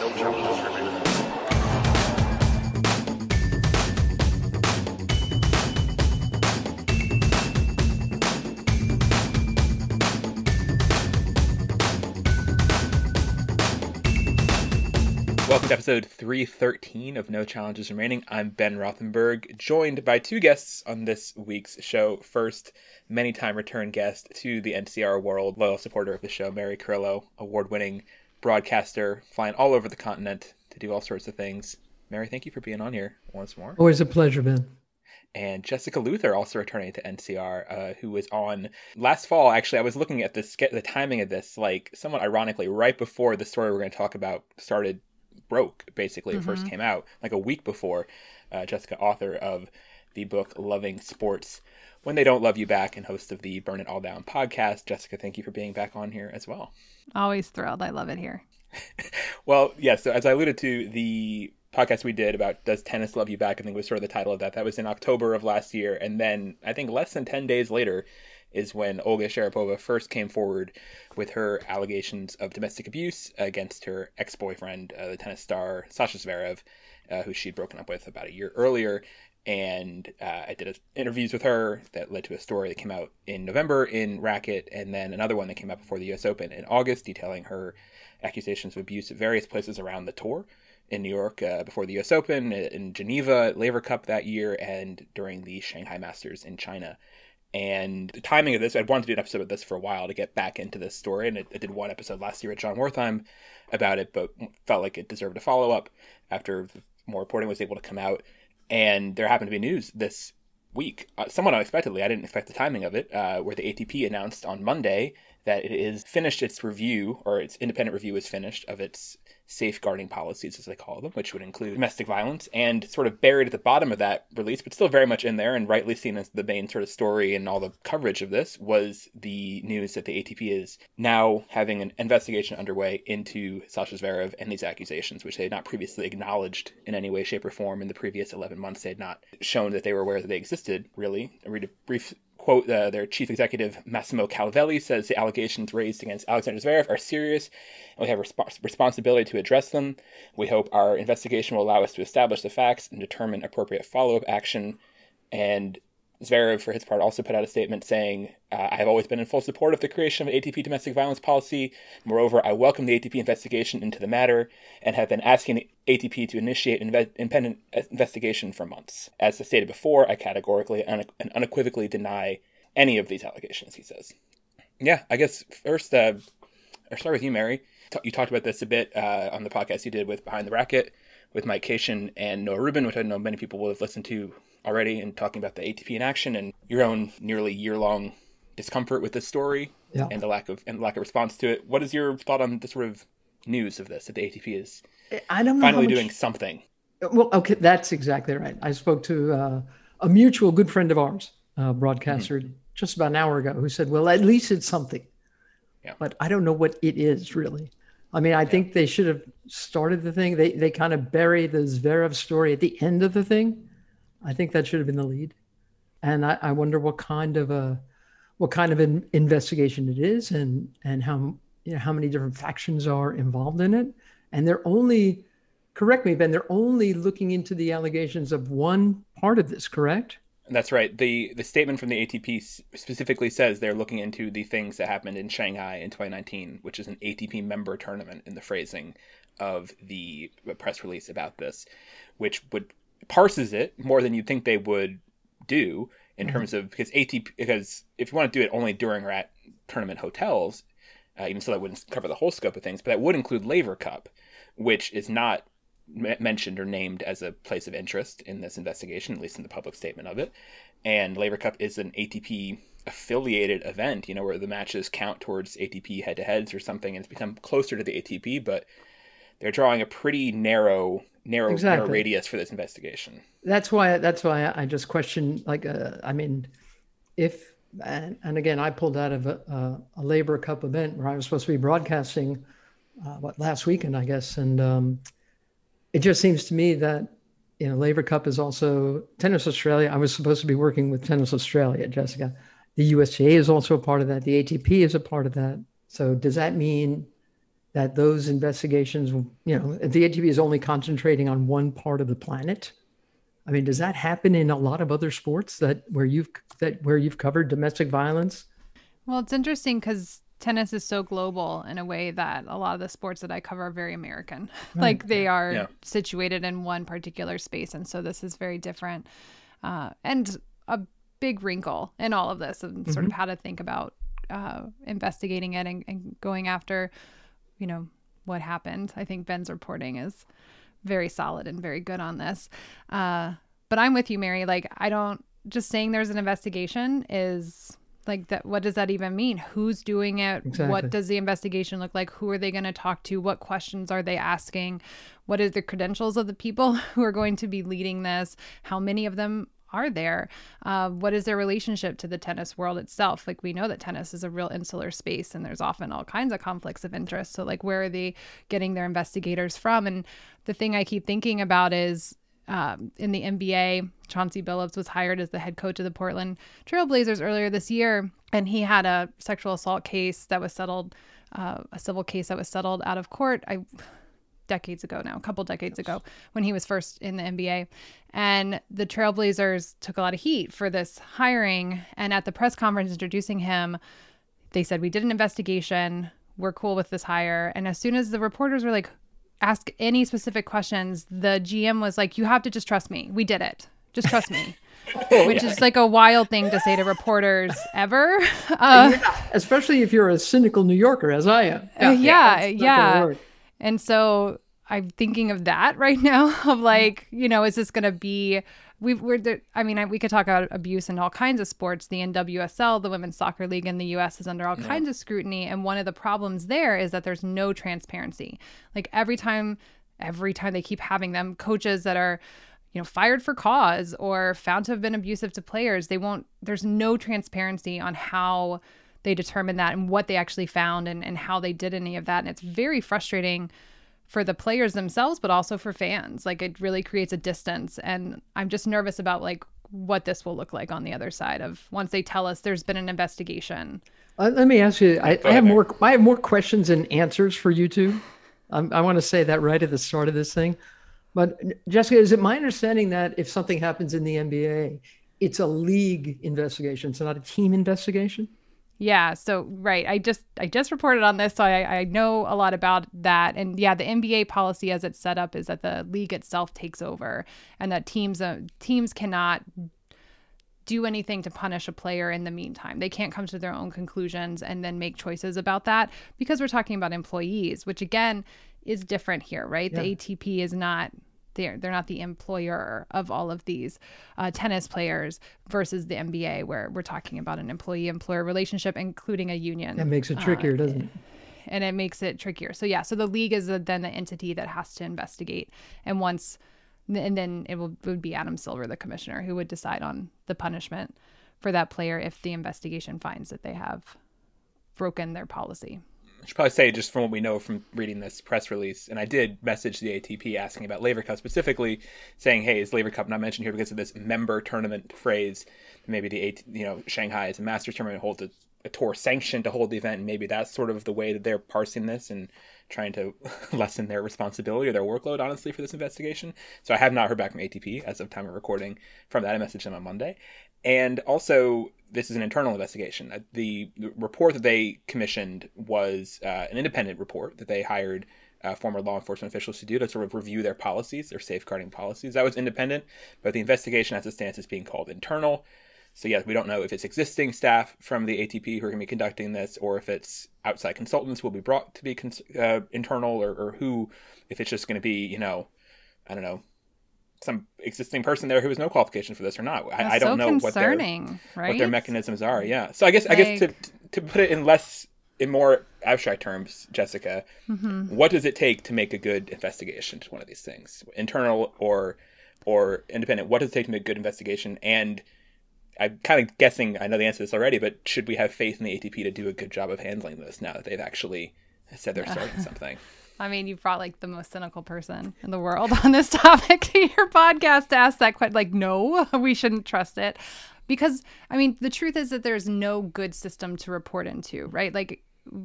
No remaining. Welcome to episode 313 of No Challenges Remaining. I'm Ben Rothenberg, joined by two guests on this week's show. First, many time return guest to the NCR world, loyal supporter of the show, Mary Carillo, award winning broadcaster, flying all over the continent to do all sorts of things. Mary, thank you for being on here once more. Always a pleasure, Ben. And Jessica Luther also returning to NCR, uh, who was on last fall. Actually, I was looking at the the timing of this, like somewhat ironically, right before the story we're going to talk about started broke, basically, it first came out, like a week before. Uh, Jessica, author of the book Loving Sports When They Don't Love You Back, and host of the Burn It All Down podcast. Jessica, thank you for being back on here as well. Always thrilled. I love it here. Well, yeah, so as I alluded to, the podcast we did about Does Tennis Love You Back, I think was sort of the title of that. That was in October of last year. And then I think less than 10 days later is when Olga Sharypova first came forward with her allegations of domestic abuse against her ex boyfriend, uh, the tennis star Sasha Zverev, uh, who she'd broken up with about a year earlier. And uh, I did a, interviews with her that led to a story that came out in November in Racket, and then another one that came out before the US Open in August detailing her accusations of abuse at various places around the tour in New York uh, before the U.S. Open, in Geneva Laver Cup that year, and during the Shanghai Masters in China. And the timing of this, I'd wanted to do an episode of this for a while to get back into this story, and I, I did one episode last year at Jon Wertheim about it, but felt like it deserved a follow up after more reporting was able to come out. And there happened to be news this week, uh, somewhat unexpectedly. I didn't expect the timing of it, uh, where the ATP announced on Monday that it is finished its review, or its independent review is finished of its safeguarding policies, as they call them, which would include domestic violence, and sort of buried at the bottom of that release, but still very much in there and rightly seen as the main sort of story and all the coverage of this was the news that the ATP is now having an investigation underway into Sasha Zverev and these accusations, which they had not previously acknowledged in any way, shape, or form in the previous 11 months. They had not shown that they were aware that they existed, really. I read a brief quote uh, their chief executive Massimo Calvelli says the allegations raised against Alexander Zverev are serious and we have resp- responsibility to address them. We hope our investigation will allow us to establish the facts and determine appropriate follow-up action. And Zverev, for his part, also put out a statement saying, uh, I have always been in full support of the creation of an ATP domestic violence policy. Moreover, I welcome the ATP investigation into the matter and have been asking ATP to initiate an inve- independent investigation for months. As stated before, I categorically and unequivocally deny any of these allegations, he says. Yeah, I guess first, uh, I'll start with you, Mary. You talked about this a bit uh, on the podcast you did with Behind the Racket with Mike Cation and Noah Rubin, which I know many people will have listened to already and talking about the ATP in action and your own nearly year long discomfort with this story Yeah. and the lack of and lack of response to it. What is your thought on the sort of news of this that the ATP is I don't finally much- doing something? Well, okay, that's exactly right. I spoke to uh, a mutual good friend of ours, a broadcaster, just about an hour ago, who said, "Well, at least it's something." Yeah. But I don't know what it is really. I mean, I think they should have started the thing. They they kind of buried the Zverev story at the end of the thing. I think that should have been the lead. And I, I wonder what kind of a what kind of an investigation it is, and and how you know how many different factions are involved in it. And they're only correct me, Ben, they're only looking into the allegations of one part of this, correct? That's right. the The statement from the ATP specifically says they're looking into the things that happened in Shanghai in 2019, which is an ATP member tournament. In the phrasing of the press release about this, which would parses it more than you'd think they would do in Mhm. terms of because ATP because if you want to do it only during or at tournament hotels, uh, even so that wouldn't cover the whole scope of things, but that would include Laver Cup, which is not m- mentioned or named as a place of interest in this investigation, at least in the public statement of it. And Laver Cup is an ATP affiliated event, you know, where the matches count towards ATP head to heads or something, and it's become closer to the ATP, but they're drawing a pretty narrow, narrow, narrow radius for this investigation. That's why that's why I just question like uh, I mean, if and, and again I pulled out of a, a, a Laver Cup event where I was supposed to be broadcasting uh, what last weekend I guess, and um, it just seems to me that you know Laver Cup is also Tennis Australia. I was supposed to be working with Tennis Australia, Jessica. The USTA is also a part of that. The ATP is a part of that. So does that mean that those investigations, you know, the ATP is only concentrating on one part of the planet. I mean, does that happen in a lot of other sports that where you've that where you've covered domestic violence? Well, it's interesting because tennis is so global in a way that a lot of the sports that I cover are very American. Right. like they are yeah. situated in one particular space, and so this is very different. Uh, and a big wrinkle in all of this, and mm-hmm. sort of mm-hmm. how to think about uh, investigating it and, and going after you know, what happened. I think Ben's reporting is very solid and very good on this. Uh, but I'm with you, Mary. Like, I don't just saying there's an investigation is like that. What does that even mean? Who's doing it? Exactly. What does the investigation look like? Who are they going to talk to? What questions are they asking? What are the credentials of the people who are going to be leading this? How many of them are there? Uh, what is their relationship to the tennis world itself? Like we know that tennis is a real insular space, and there's often all kinds of conflicts of interest. So like, where are they getting their investigators from? And the thing I keep thinking about is um, in the NBA, Chauncey Billups was hired as the head coach of the Portland Trailblazers earlier this year, and he had a sexual assault case that was settled, uh, a civil case that was settled out of court. I decades ago now, a couple decades yes. ago, when he was first in the NBA. And the Trailblazers took a lot of heat for this hiring. And at the press conference introducing him, they said, We did an investigation. We're cool with this hire. And as soon as the reporters were like, ask any specific questions, the GM was like, You have to just trust me. We did it. Just trust me. Which is like a wild thing to say to reporters ever. Uh, yeah, especially if you're a cynical New Yorker, as I am. Yeah, yeah. yeah. And so I'm thinking of that right now of mm-hmm. like, you know, is this going to be we we're the, I mean, I, we could talk about abuse in all kinds of sports. The NWSL, the Women's Soccer League in the US is under all yeah. kinds of scrutiny and one of the problems there is that there's no transparency. Like every time every time they keep having them coaches that are you know fired for cause or found to have been abusive to players, they won't there's no transparency on how they determined that and what they actually found and, and how they did any of that. And it's very frustrating for the players themselves, but also for fans. Like it really creates a distance. And I'm just nervous about like what this will look like on the other side of once they tell us there's been an investigation. Uh, let me ask you, I, I, have more, I have more questions and answers for you two. Um, I want to say that right at the start of this thing. But Jessica, is it my understanding that if something happens in the NBA, it's a league investigation, it's not a team investigation? Yeah, so right. I just I just reported on this, so I, I know a lot about that. And yeah, the NBA policy as it's set up is that the league itself takes over, and that teams uh, teams cannot do anything to punish a player in the meantime. They can't come to their own conclusions and then make choices about that because we're talking about employees, which again is different here, right? Yeah. The ATP is not they're they're not the employer of all of these uh, tennis players versus the NBA, where we're talking about an employee-employer relationship, including a union. That makes it trickier, uh, doesn't it? And it makes it trickier. So yeah, so the league is then the entity that has to investigate, and once, and then it, will, it would be Adam Silver, the commissioner, who would decide on the punishment for that player if the investigation finds that they have broken their policy. I should probably say just from what we know from reading this press release, and I did message the ATP asking about Laver Cup specifically, saying, "Hey, is Laver Cup not mentioned here because of this member tournament phrase? Maybe the AT, you know Shanghai is a master tournament holds a, a tour sanction to hold the event, and maybe that's sort of the way that they're parsing this and trying to lessen their responsibility or their workload, honestly, for this investigation. So I have not heard back from ATP as of time of recording from that. I messaged them on Monday, and also this is an internal investigation. Uh, the, the report that they commissioned was uh, an independent report that they hired uh, former law enforcement officials to do to sort of review their policies, their safeguarding policies. That was independent, but the investigation as it stands is being called internal. So yes, we don't know if it's existing staff from the ATP who are going to be conducting this, or if it's outside consultants will be brought to be cons- uh, internal, or, or who, if it's just going to be, you know, I don't know, some existing person there who has no qualification for this or not. I, I don't so know what their right? what their mechanisms are. Yeah. So I guess like... I guess to to put it in less in more abstract terms, Jessica, mm-hmm. what does it take to make a good investigation to one of these things, internal or or independent? What does it take to make a good investigation? And I'm kind of guessing I know the answer to this already, but should we have faith in the ATP to do a good job of handling this now that they've actually said they're starting something? I mean, you've brought like the most cynical person in the world on this topic to your podcast to ask that question. Like, no, we shouldn't trust it. Because, I mean, the truth is that there's no good system to report into, right? Like,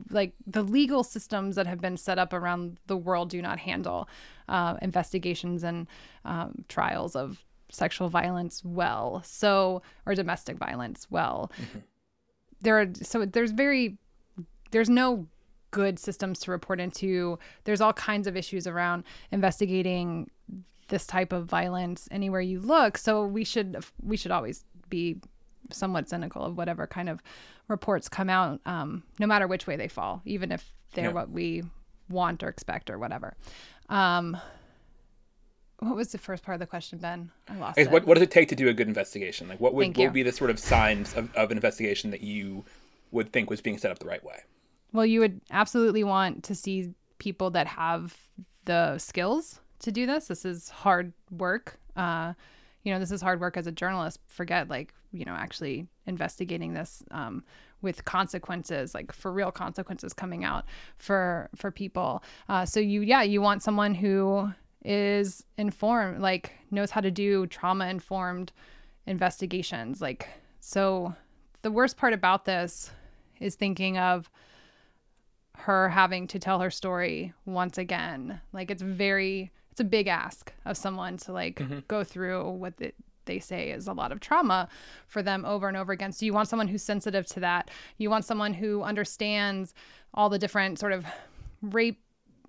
like the legal systems that have been set up around the world do not handle uh, investigations and um, trials of sexual violence well so or domestic violence well mm-hmm. there are so there's very there's no good systems to report into there's all kinds of issues around investigating this type of violence anywhere you look so we should we should always be somewhat cynical of whatever kind of reports come out, um, no matter which way they fall, even if they're yeah. what we want or expect or whatever. Um, what was the first part of the question, Ben? I lost it. What, what does it take to do a good investigation? Like, what would, what would be the sort of signs of, of an investigation that you would think was being set up the right way? Well, you would absolutely want to see people that have the skills to do this. This is hard work. Uh, you know, this is hard work as a journalist. Forget like, you know, actually investigating this um, with consequences, like for real consequences coming out for for people. Uh, so you, yeah, you want someone who is informed, like knows how to do trauma informed investigations. Like, so the worst part about this is thinking of her having to tell her story once again. Like, it's very it's a big ask of someone to like mm-hmm. go through what it, they say is a lot of trauma for them over and over again. So you want someone who's sensitive to that. You want someone who understands all the different sort of rape,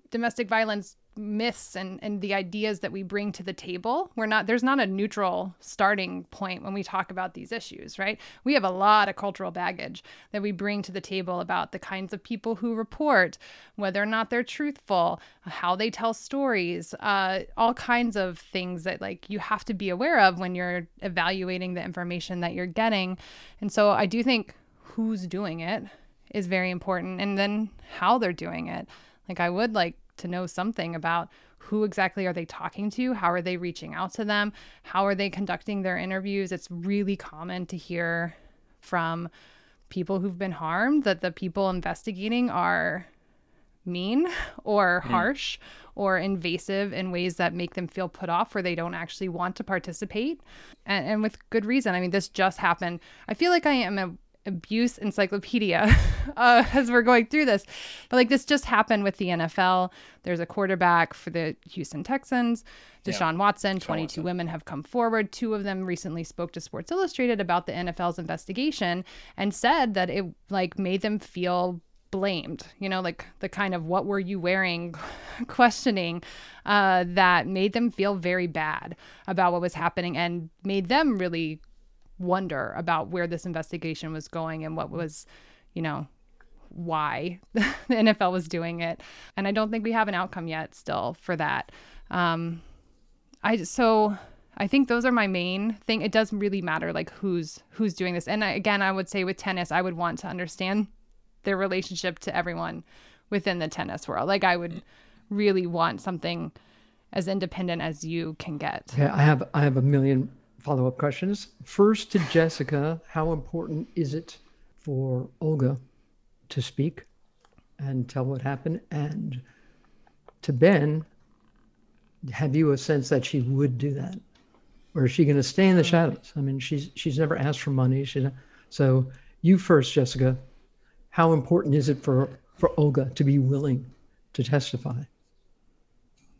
domestic violence myths and and the ideas that we bring to the table we're not there's not a neutral starting point when we talk about these issues right? We have a lot of cultural baggage that we bring to the table about the kinds of people who report whether or not they're truthful how they tell stories uh, all kinds of things that like you have to be aware of when you're evaluating the information that you're getting. And so i do think who's doing it is very important and then how they're doing it. Like i would like to know something about who exactly are they talking to how are they reaching out to them how are they conducting their interviews. It's really common to hear from people who've been harmed that the people investigating are mean or mm. harsh or invasive in ways that make them feel put off where they don't actually want to participate. And, and with good reason. I mean this just happened. I feel like i am a abuse encyclopedia uh, as we're going through this. But like this just happened with the NFL. There's a quarterback for the Houston Texans, Deshaun yeah. Watson. 22 Watson. women have come forward. Two of them recently spoke to Sports Illustrated about the NFL's investigation and said that it like made them feel blamed you know like the kind of what were you wearing questioning uh, that made them feel very bad about what was happening and made them really wonder about where this investigation was going and what was, you know, why the NFL was doing it. And I don't think we have an outcome yet still for that. Um, I so I think those are my main thing. It doesn't really matter like who's who's doing this. And I, again, I would say with tennis, I would want to understand their relationship to everyone within the tennis world. Like I would really want something as independent as you can get. Yeah, I have I have a million follow up questions. First to Jessica, how important is it for Olga to speak and tell what happened? And to Ben, have you a sense that she would do that? Or is she going to stay in the shadows? I mean, she's she's never asked for money. She's so you first, Jessica. How important is it for for Olga to be willing to testify?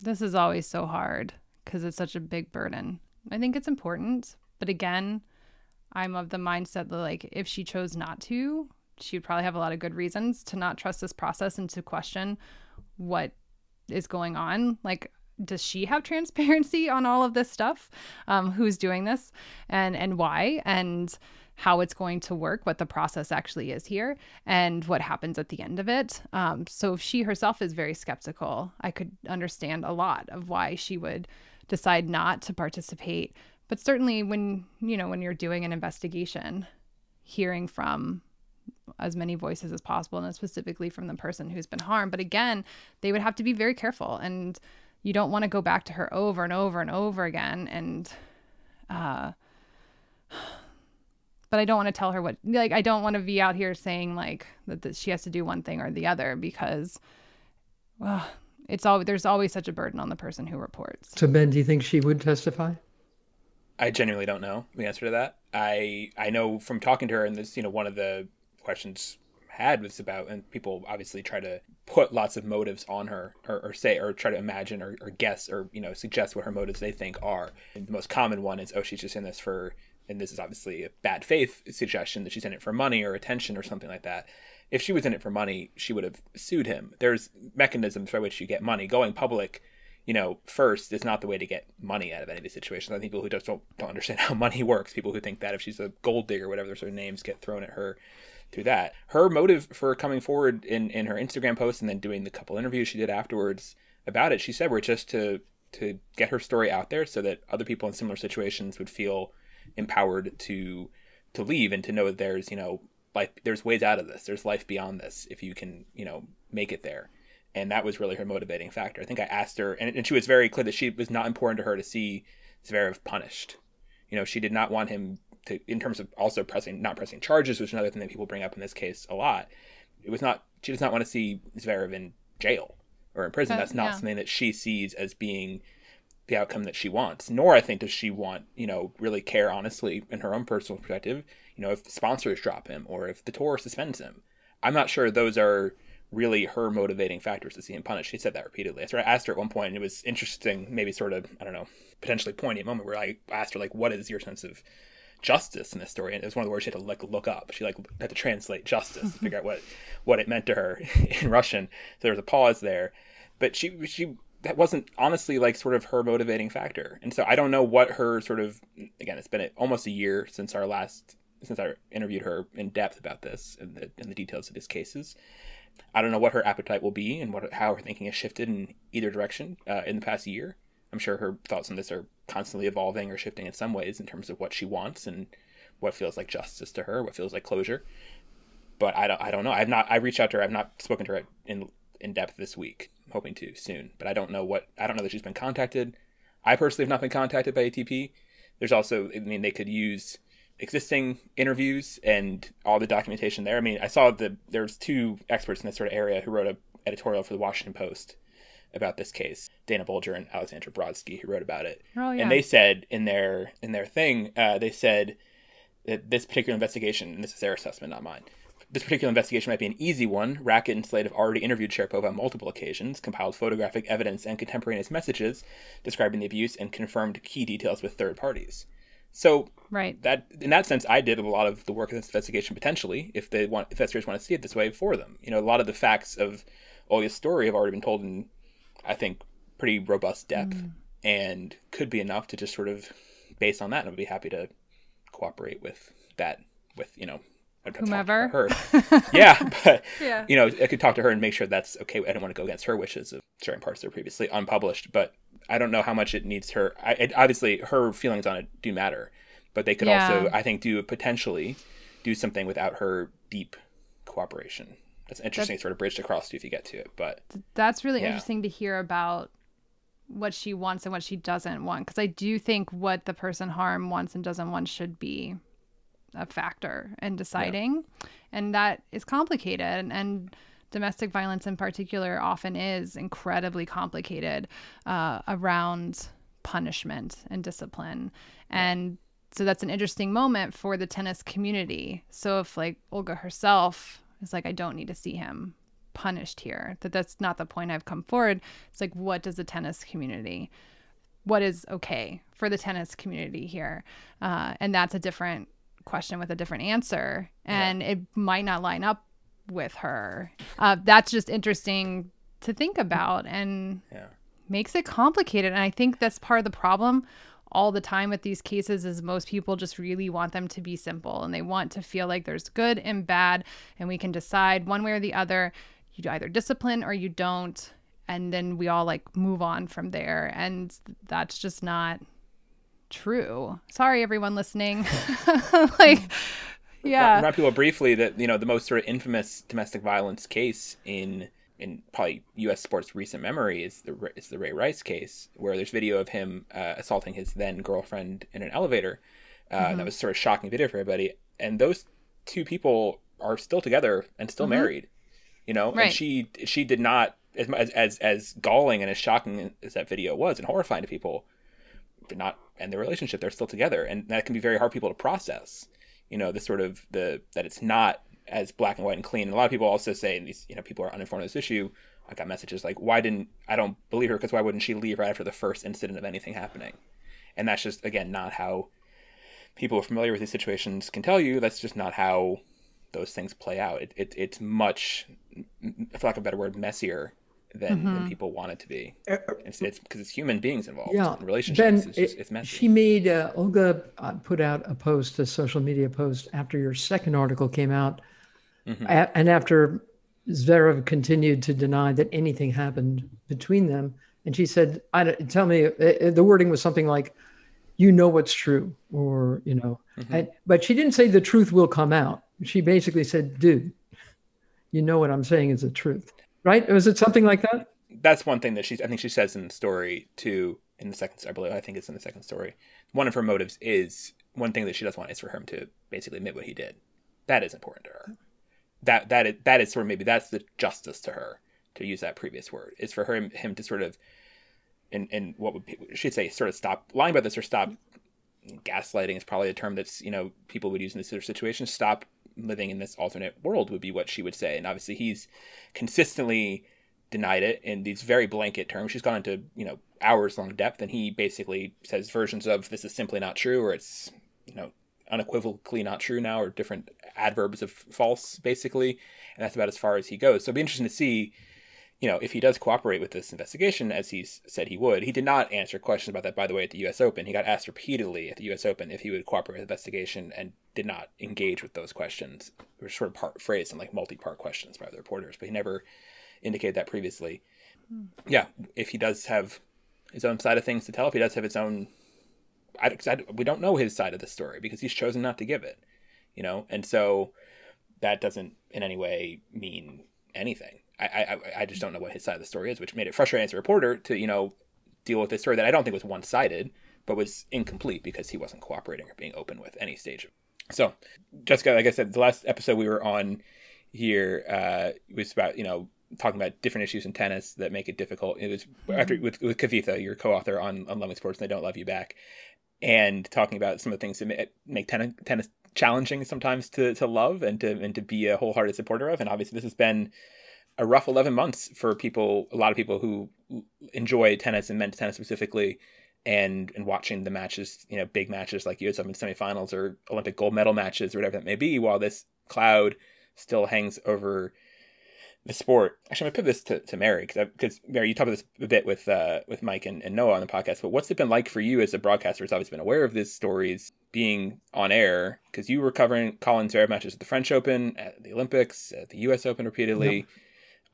This is always so hard because it's such a big burden. I think it's important. But again, I'm of the mindset that, like, if she chose not to, she would probably have a lot of good reasons to not trust this process and to question what is going on. Like, does she have transparency on all of this stuff? Um, who's doing this and and why? And how it's going to work, what the process actually is here, and what happens at the end of it. Um, so if she herself is very skeptical, I could understand a lot of why she would decide not to participate. But certainly when, you know, when you're doing an investigation, hearing from as many voices as possible and specifically from the person who's been harmed. But again, they would have to be very careful and you don't want to go back to her over and over and over again and uh but I don't want to tell her what like I don't want to be out here saying like that, that she has to do one thing or the other because well, it's all there's always such a burden on the person who reports. So Ben, do you think she would testify? I genuinely don't know the answer to that. I I know from talking to her, and this you know one of the questions had was about, and people obviously try to put lots of motives on her, or, or say, or try to imagine, or, or, guess, or you know, suggest what her motives they think are. And the most common one is, oh, she's just in this for, and this is obviously a bad faith suggestion that she's in it for money or attention or something like that. If she was in it for money, she would have sued him. There's mechanisms by which you get money. Going public you know, first is not the way to get money out of any of these situations. I think people who just don't don't understand how money works, people who think that if she's a gold digger, whatever sort of names get thrown at her through that. Her motive for coming forward in, in her Instagram post and then doing the couple interviews she did afterwards about it, she said were just to to get her story out there so that other people in similar situations would feel empowered to to leave and to know that there's, you know, like there's ways out of this. There's life beyond this if you can, you know, make it there and that was really her motivating factor. I think I asked her, and, and she was very clear that she was not important to her to see Zverev punished. You know, she did not want him to, in terms of also pressing, not pressing charges, which is another thing that people bring up in this case a lot. It was not, she does not want to see Zverev in jail or in prison. Uh, That's not yeah. something that she sees as being the outcome that she wants. Nor, I think, does she want, you know, really care honestly in her own personal perspective, you know, if sponsors drop him or if the tour suspends him. I'm not sure those are really her motivating factors to see him punished. She said that repeatedly. So I sort of asked her at one point, and it was interesting, maybe sort of, I don't know, potentially poignant moment where I asked her, like, what is your sense of justice in this story? And it was one of the words she had to like look up. She like had to translate justice to figure out what what it meant to her in Russian. So there was a pause there, but she she that wasn't honestly like sort of her motivating factor. And so I don't know what her sort of again. It's been almost a year since our last since I interviewed her in depth about this and the, and the details of his cases. I don't know what her appetite will be and what how her thinking has shifted in either direction uh, in the past year. I'm sure her thoughts on this are constantly evolving or shifting in some ways in terms of what she wants and what feels like justice to her, what feels like closure. But I don't, I don't know. I've not. I reached out to her. I've not spoken to her in in depth this week. I'm hoping to soon. But I don't know what. I don't know that she's been contacted. I personally have not been contacted by ATP. There's also. I mean, they could use existing interviews and all the documentation there. I mean, I saw the there's two experts in this sort of area who wrote a editorial for the Washington Post about this case, Dana Bolger and Alexandra Brodsky, who wrote about it. Oh, yeah. And they said in their in their thing, uh, they said that this particular investigation, and this is their assessment, not mine. This particular investigation might be an easy one. Racket and Slate have already interviewed Sharypova on multiple occasions, compiled photographic evidence and contemporaneous messages describing the abuse, and confirmed key details with third parties. So right that in that sense, I did a lot of the work of this investigation potentially, if they want, if investigators want to see it this way for them. You know, a lot of the facts of Olga's story have already been told in, I think, pretty robust depth, mm. and could be enough to just sort of, based on that, and I'd be happy to cooperate with that, with you know whomever her. yeah, but yeah. you know, I could talk to her and make sure that's okay. I don't want to go against her wishes of certain parts that are previously unpublished, but I don't know how much it needs her. I, it, obviously, her feelings on it do matter, but they could yeah. also, I think, do potentially do something without her deep cooperation. That's interesting, that's, sort of bridged across to if you get to it. But that's really yeah. interesting to hear about what she wants and what she doesn't want, because I do think what the person harm wants and doesn't want should be a factor in deciding, yeah. and that is complicated and domestic violence in particular often is incredibly complicated uh, around punishment and discipline. And so that's an interesting moment for the tennis community. So if like Olga herself is like, I don't need to see him punished here, that that's not the point I've come forward. It's like, what does the tennis community, what is okay for the tennis community here? Uh, and that's a different question with a different answer. And yeah. it might not line up with her. Uh, that's just interesting to think about and yeah. makes it complicated. And I think that's part of the problem all the time with these cases is most people just really want them to be simple and they want to feel like there's good and bad and we can decide one way or the other you either discipline or you don't and then we all like move on from there and that's just not true sorry everyone listening like yeah. Remind people briefly that you know the most sort of infamous domestic violence case in in probably U.S. sports recent memory is the is the Ray Rice case, where there's video of him uh, assaulting his then girlfriend in an elevator. Uh, mm-hmm. That was sort of shocking video for everybody, and those two people are still together and still mm-hmm. married. You know, right. and she she did not as as as galling and as shocking as that video was and horrifying to people, did not end their relationship. They're still together, and that can be very hard for people to process you know the sort of the that it's not as black and white and clean. And a lot of people also say, and these you know people are uninformed on this issue. I got messages like, "Why didn't I don't believe her because why wouldn't she leave right after the first incident of anything happening?" And that's just again not how people are familiar with these situations can tell you. That's just not how those things play out. It, it it's much, for lack of a better word, messier than, mm-hmm. than people want it to be. Uh, uh, it's because it's, it's, human beings involved. Yeah, in relationships. Ben, it's, just, it's messy. She made uh, Olga uh, put out a post, a social media post after your second article came out, mm-hmm. a- and after Zverev continued to deny that anything happened between them, and she said, "I tell me." Uh, the wording was something like, "You know what's true," or you know, mm-hmm. and, but she didn't say the truth will come out. She basically said, "Dude, you know what I'm saying is the truth." Right? Was it something like that? That's one thing that she, I think she says in the story too. In the second, I believe, I think it's in the second story. One of her motives is one thing that she does want is for him to basically admit what he did. That is important to her. That that is that is sort of maybe that's the justice to her to use that previous word. Is for him him to sort of, and and what would she'd say sort of stop lying about this or stop gaslighting is probably a term that's you know people would use in this sort of situation. Stop living in this alternate world would be what she would say. And obviously, he's consistently denied it in these very blanket terms. She's gone into you know hours long depth, and he basically says versions of this is simply not true, or it's you know unequivocally not true now, or different adverbs of false, basically. And that's about as far as he goes. So it'd be interesting to see you know, if he does cooperate with this investigation, as he's said he would, he did not answer questions about that, by the way, at the U.S. Open. He got asked repeatedly at the U.S. Open if he would cooperate with the investigation and did not engage with those questions. Were sort of part, phrased in like multi-part questions by the reporters, but he never indicated that previously. Hmm. Yeah, if he does have his own side of things to tell, if he does have his own, I, I, we don't know his side of the story because he's chosen not to give it, you know, and so that doesn't in any way mean anything. I, I, I just don't know what his side of the story is, which made it frustrating as a reporter to, you know, deal with this story that I don't think was one sided, but was incomplete because he wasn't cooperating or being open with any stage. So, Jessica, like I said, the last episode we were on here uh, was about, you know, talking about different issues in tennis that make it difficult. It was after mm-hmm. with, with Kavitha, your co-author on, on Loving Sports and They Don't Love You Back, and talking about some of the things that make tennis, tennis challenging sometimes to, to love and to and to be a wholehearted supporter of. And obviously, this has been a rough 11 months for people, a lot of people who enjoy tennis and men's tennis specifically, and and watching the matches, you know, big matches like US Open semifinals or Olympic gold medal matches or whatever that may be, while this cloud still hangs over the sport. Actually, I'm gonna put this to, to Mary because because Mary, you talked about this a bit with uh, with Mike and, and Noah on the podcast. But what's it been like for you as a broadcaster? Who's always been aware of these stories being on air because you were covering Collins Zverev matches at the French Open, at the Olympics, at the U.S. Open repeatedly. Yep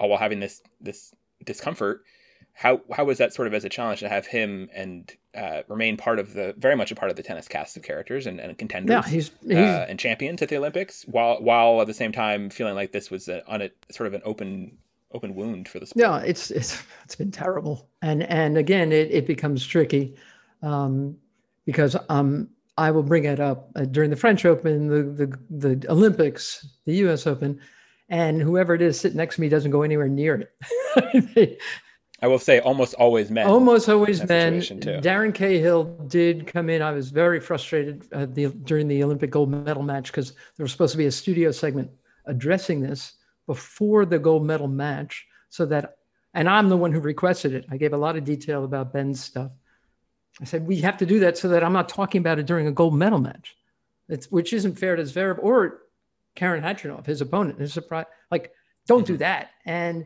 all while having this this discomfort. How how was that sort of as a challenge to have him and uh, remain part of the very much a part of the tennis cast of characters and, and contenders yeah, he's, he's... Uh, and champions at the Olympics while while at the same time feeling like this was a, on a sort of an open open wound for the sport. Yeah, it's it's it's been terrible, and and again it, it becomes tricky um, because um I will bring it up uh, during the French Open, the, the the Olympics, the U.S. Open and whoever it is sitting next to me doesn't go anywhere near it. I will say almost always men. Almost always men. Darren Cahill did come in. I was very frustrated uh, the, during the Olympic gold medal match because there was supposed to be a studio segment addressing this before the gold medal match so that and I'm the one who requested it. I gave a lot of detail about Ben's stuff. I said we have to do that so that I'm not talking about it during a gold medal match. It's, which isn't fair to Zverev or Karen Khachanov, his opponent. His surprise, like, don't do mm-hmm. that. And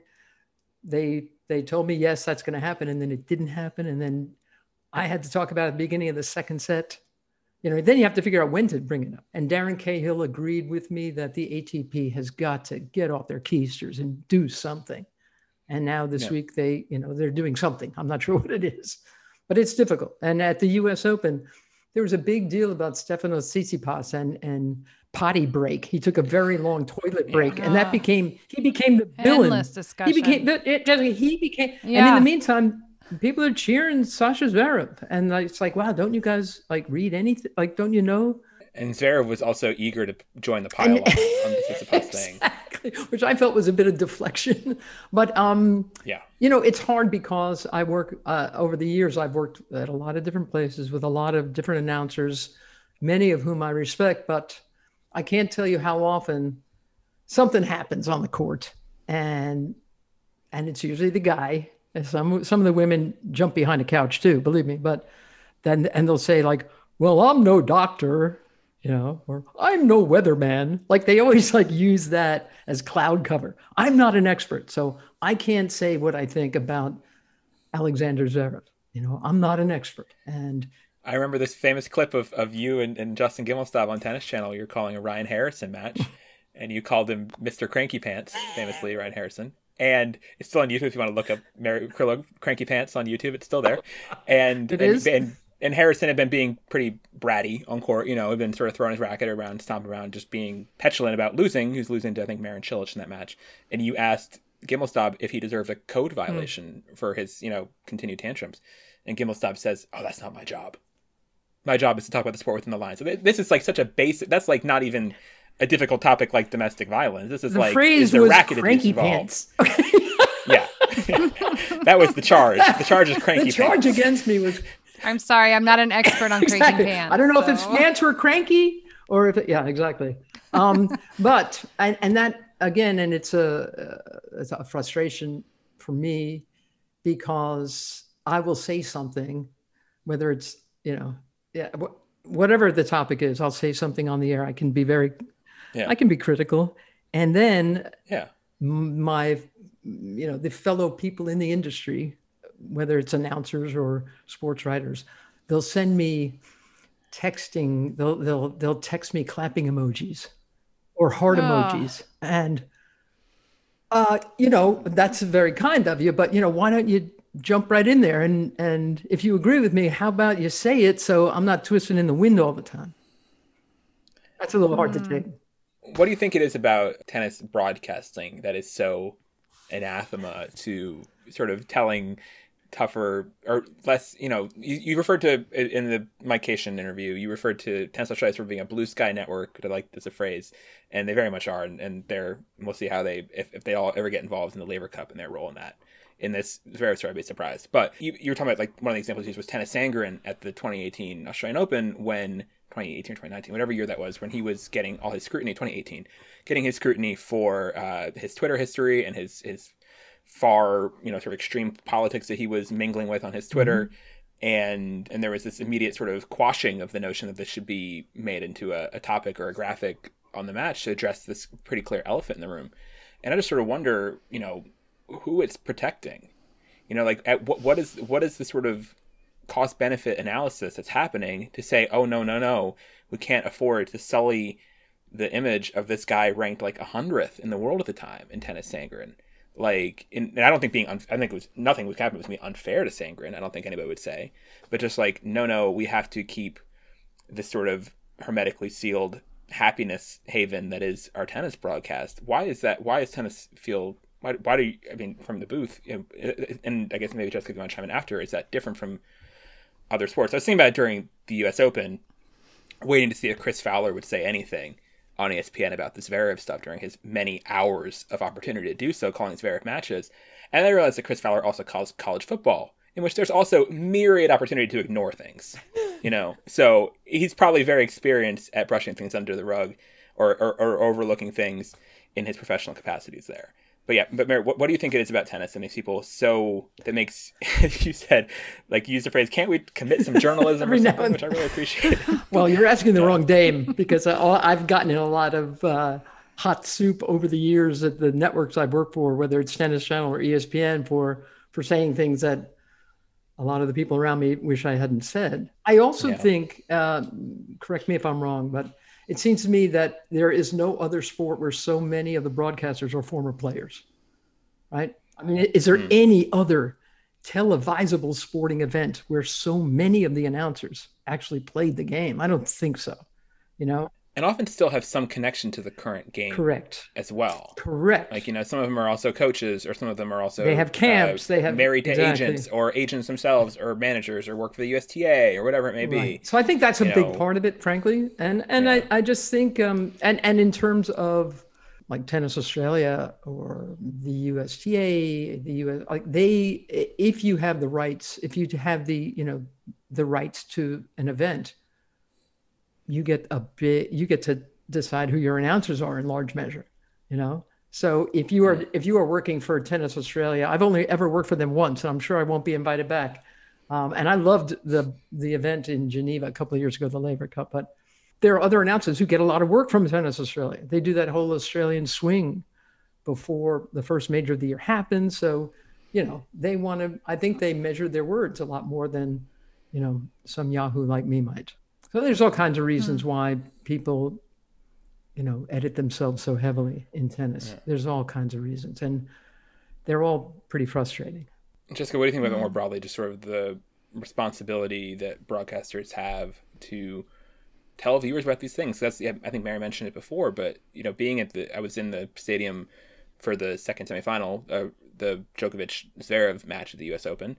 they they told me yes, that's going to happen, and then it didn't happen. And then I had to talk about at the beginning of the second set. You know, then you have to figure out when to bring it up. And Darren Cahill agreed with me that the ATP has got to get off their keisters and do something. And now this yeah. week they, you know, they're doing something. I'm not sure what it is, but it's difficult. And at the U.S. Open, there was a big deal about Stefanos Tsitsipas and and potty break. He took a very long toilet break, yeah. and that became he became the villain. Endless discussion. He became it, he became, yeah. and in the meantime, people are cheering Sasha Zverev, and it's like, wow, don't you guys like read anything? Like, don't you know? And Zverev was also eager to join the pile on the Tsitsipas thing, which I felt was a bit of deflection. But um, yeah, you know, it's hard because I work uh, over the years. I've worked at a lot of different places with a lot of different announcers, many of whom I respect, but I can't tell you how often something happens on the court, and and it's usually the guy. And some some of the women jump behind a couch too, believe me. But then and they'll say like, "Well, I'm no doctor," you know, or "I'm no weatherman." Like they always like use that as cloud cover. I'm not an expert, so I can't say what I think about Alexander Zverev. You know, I'm not an expert, and I remember this famous clip of, of you and, and Justin Gimelstob on Tennis Channel. You're calling a Ryan Harrison match, and you called him Mr. Cranky Pants, famously Ryan Harrison and it's still on YouTube if you want to look up Mary Cranky Pants on YouTube. It's still there, and it and, is? and, and Harrison had been being pretty bratty on court. You know, had been sort of throwing his racket around, stomping around, just being petulant about losing. Who's losing to I think Marin Cilic in that match, and you asked Gimelstob if he deserved a code hmm. violation mm. for his you know continued tantrums, and Gimelstob says, "Oh, that's not my job. My job is to talk about the sport within the lines." So this is like such a basic. That's like not even a difficult topic like domestic violence. This is the like phrase is there was racket cranky pants. yeah, that was the charge. The charge is cranky. The charge pants. against me was. I'm sorry, I'm not an expert on exactly. cranky pants. I don't know so. if it's pants or cranky or if it, yeah, exactly. Um, but and, and that again, and it's a it's a frustration for me because I will say something, whether it's you know yeah whatever the topic is, I'll say something on the air. I can be very yeah. I can be critical. And then yeah. my, you know, the fellow people in the industry, whether it's announcers or sports writers, they'll send me texting, they'll, they'll, they'll text me clapping emojis or heart oh. emojis. And, uh, you know, that's very kind of you, but, you know, why don't you jump right in there? And, and if you agree with me, how about you say it so I'm not twisting in the wind all the time? That's a little hard to hmm. take what do you think it is about tennis broadcasting that is so anathema to sort of telling tougher or less you know you, you referred to in the mike cation interview you referred to tennis australia for being a blue sky network i like as a phrase and they very much are and, and they're we'll see how they if, if they all ever get involved in the Laver Cup and their role in that. In this very sorry i'd be surprised. But you, you were talking about like one of the examples used was Tennys Sandgren at the 2018 australian open when 2018 2019, whatever year that was, when he was getting all his scrutiny, 2018, getting his scrutiny for uh, his Twitter history and his his far, you know, sort of extreme politics that he was mingling with on his Twitter. Mm-hmm. And and there was this immediate sort of quashing of the notion that this should be made into a, a topic or a graphic on the match to address this pretty clear elephant in the room. And I just sort of wonder, you know, who it's protecting. You know, like at what what is what is the sort of cost benefit analysis that's happening to say, oh, no, no, no, we can't afford to sully the image of this guy ranked like a hundredth in the world at the time in Tennys Sandgren. Like, in, and I don't think being, un, I think it was nothing was happening was me unfair to Sandgren. I don't think anybody would say, but just like, no, no, we have to keep this sort of hermetically sealed happiness haven that is our tennis broadcast. Why is that? Why is tennis feel? Why, why do you? I mean, from the booth, you know, and I guess maybe Jessica, if you want to chime in after, is that different from other sports. I was thinking about it during the U.S. Open, waiting to see if Chris Fowler would say anything on ESPN about this Zverev stuff during his many hours of opportunity to do so, calling Zverev matches. And I realized that Chris Fowler also calls college football, in which there's also myriad opportunity to ignore things. You know, so he's probably very experienced at brushing things under the rug or, or, or overlooking things in his professional capacities there but yeah, but Mary, what, what do you think it is about tennis that makes people so that makes you said like you used the phrase can't we commit some journalism or something, which I really appreciate. well, you're asking the wrong dame because I've gotten in a lot of uh, hot soup over the years at the networks I've worked for, whether it's Tennis Channel or ESPN, for for saying things that a lot of the people around me wish I hadn't said. I also yeah. think, uh, correct me if I'm wrong, but it seems to me that there is no other sport where so many of the broadcasters are former players, right? I mean, is there mm. any other televisable sporting event where so many of the announcers actually played the game? I don't think so. You know, and often still have some connection to the current game correct as well correct like you know some of them are also coaches or some of them are also they have camps uh, they have married to exactly. agents or agents themselves or managers or work for the usta or whatever it may right. be so i think that's a you big know, part of it frankly and and yeah. I, I just think um and and in terms of like tennis australia or the usta the us like they if you have the rights if you have the you know the rights to an event you get a bit you get to decide who your announcers are in large measure you know. So if you are if you are working for Tennis Australia, I've only ever worked for them once, and I'm sure I won't be invited back. Um, and I loved the the event in Geneva a couple of years ago, the Laver Cup. But there are other announcers who get a lot of work from Tennis Australia. They do that whole Australian swing before the first major of the year happens. So, you know, they want to. I think they measure their words a lot more than, you know, some Yahoo like me might. So there's all kinds of reasons mm. why people, you know, edit themselves so heavily in tennis. Yeah. There's all kinds of reasons, and they're all pretty frustrating. Jessica, what do you think about mm. more broadly? Just sort of the responsibility that broadcasters have to tell viewers about these things. That's yeah, I think Mary mentioned it before, but you know, being at the I was in the stadium for the second semifinal, uh, the Djokovic Zverev match at the U.S. Open,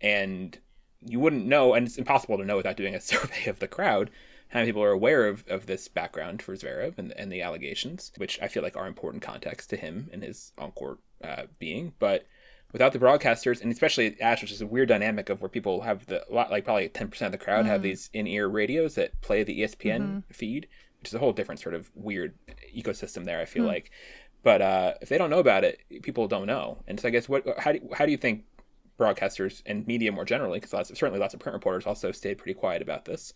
and you wouldn't know, and it's impossible to know without doing a survey of the crowd, how many people are aware of, of this background for Zverev and, and the allegations, which I feel like are important context to him and his on court uh, being. But without the broadcasters, and especially Ashe, which is a weird dynamic of where people have the lot, like probably 10% of the crowd mm have these in ear radios that play the ESPN mm-hmm. feed, which is a whole different sort of weird ecosystem there, I feel mm like. But uh, if they don't know about it, people don't know. And so I guess what how do, how do you think broadcasters and media more generally, because lots of, certainly lots of print reporters also stayed pretty quiet about this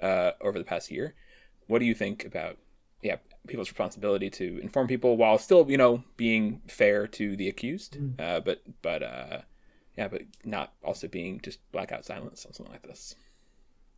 uh, over the past year. What do you think about yeah people's responsibility to inform people while still you know being fair to the accused, mm. uh, but but uh, yeah, but not also being just blackout silence on something like this.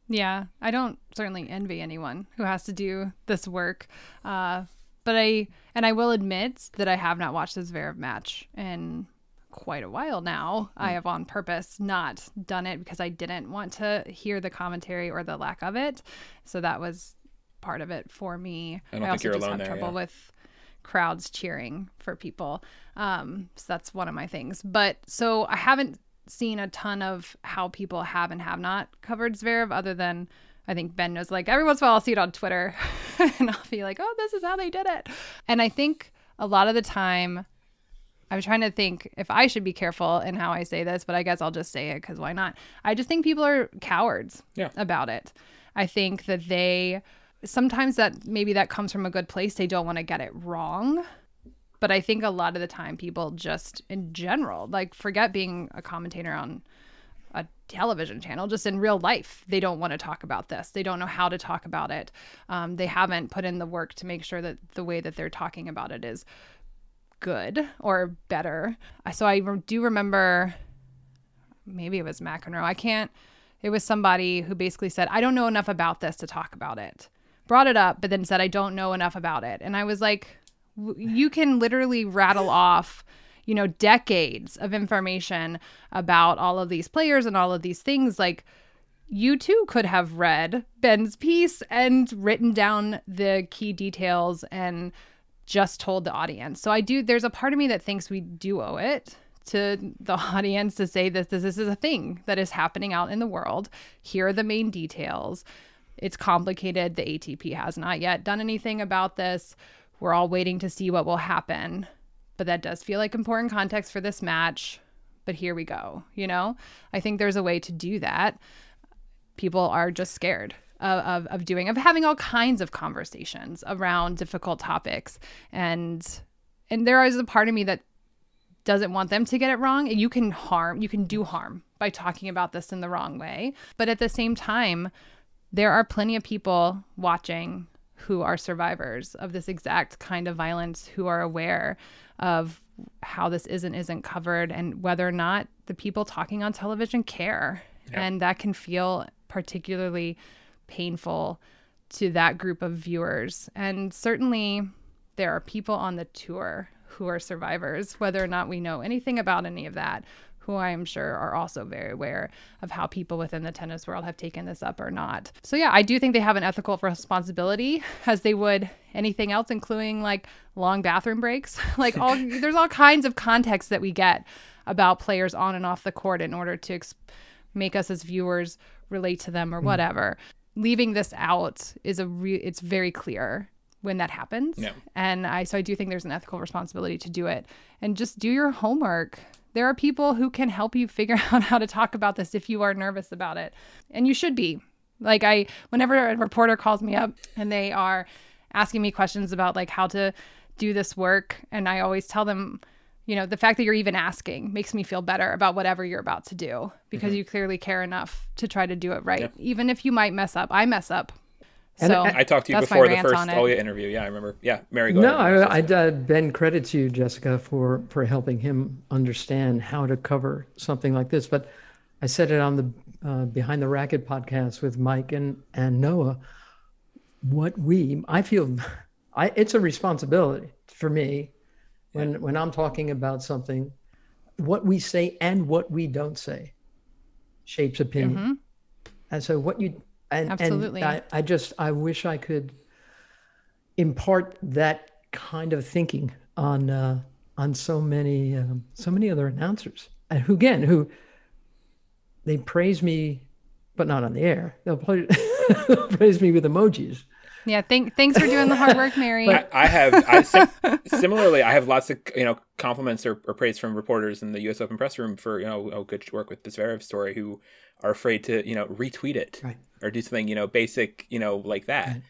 Yeah, I don't certainly envy anyone who has to do this work. Uh, but I and I will admit that I have not watched this Zverev match in quite a while now. Mm. I hmm. have on purpose not done it because I didn't want to hear the commentary or the lack of it. So that was part of it for me. I don't I think you're just alone have there, trouble yeah. with crowds cheering for people. Um, so that's one of my things. But so I haven't seen a ton of how people have and have not covered Zverev other than I think Ben knows like every once in a while I'll see it on Twitter and I'll be like, oh, this is how they did it. And I think a lot of the time, I'm trying to think if I should be careful in how I say this, but I guess I'll just say it because why not? I just think people are cowards yeah. about it. I think that they sometimes that maybe that comes from a good place. They don't want to get it wrong. But I think a lot of the time people just in general, like forget being a commentator on a television channel, just in real life, they don't want to talk about this. They don't know how to talk about it. Um, they haven't put in the work to make sure that the way that they're talking about it is good or better. So I do remember, maybe it was McEnroe. I can't. It was somebody who basically said, "I don't know enough about this to talk about it." Brought it up, but then said, "I don't know enough about it," and I was like, "You can literally rattle off." you know, decades of information about all of these players and all of these things. Like, you too could have read Ben's piece and written down the key details and just told the audience. So I do, there's a part of me that thinks we do owe it to the audience to say that this, this is a thing that is happening out in the world. Here are the main details. It's complicated. The ATP has not yet done anything about this. We're all waiting to see what will happen but that does feel like important context for this match. But here we go. You know, I think there's a way to do that. People are just scared of, of, of doing, of having all kinds of conversations around difficult topics. And, and there is a part of me that doesn't want them to get it wrong. You can harm, you can do harm by talking about this in the wrong way. But at the same time, there are plenty of people watching who are survivors of this exact kind of violence who are aware of how this is and isn't covered and whether or not the people talking on television care. Yep. And that can feel particularly painful to that group of viewers. And certainly there are people on the tour who are survivors, whether or not we know anything about any of that, who I am sure are also very aware of how people within the tennis world have taken this up or not. So, yeah, I do think they have an ethical responsibility as they would anything else, including like long bathroom breaks. like, all there's all kinds of context that we get about players on and off the court in order to ex- make us as viewers relate to them or mm. Leaving this out is a re- it's very clear when that happens. Yeah. And I so I do think there's an ethical responsibility to do it and just do your homework. There are people who can help you figure out how to talk about this if you are nervous about it. And you should be. Like I whenever a reporter calls me up and they are asking me questions about like how to do this work. And I always tell them, you know, the fact that you're even asking makes me feel better about whatever you're about to do because mm-hmm. you clearly care enough to try to do it right. Yeah. Even if you might mess up, I mess up. So I, I talked to you before the first Olia interview. Yeah, I remember. Yeah, Mary. no, I, I uh, bend credit to you, Jessica, for for helping him understand how to cover something like this. But I said it on the uh, Behind the Racquet podcast with Mike and and Noah. What we, I feel, I it's a responsibility for me when when I'm talking about something, what we say and what we don't say shapes opinion. Mm-hmm. And so what you and, Absolutely. and I, I just I wish I could impart that kind of thinking on uh, on so many um, so many other announcers and who again who they praise me but not on the air they'll praise me with emojis yeah, thank, thanks for doing the hard work, Mary. I, I, have I, sim- similarly, I have lots of you know compliments or, or, praise from reporters in the U.S. Open press room for you know oh, good work with this Zverev story who are afraid to you know retweet it right. or do something you know basic you know like that. Right.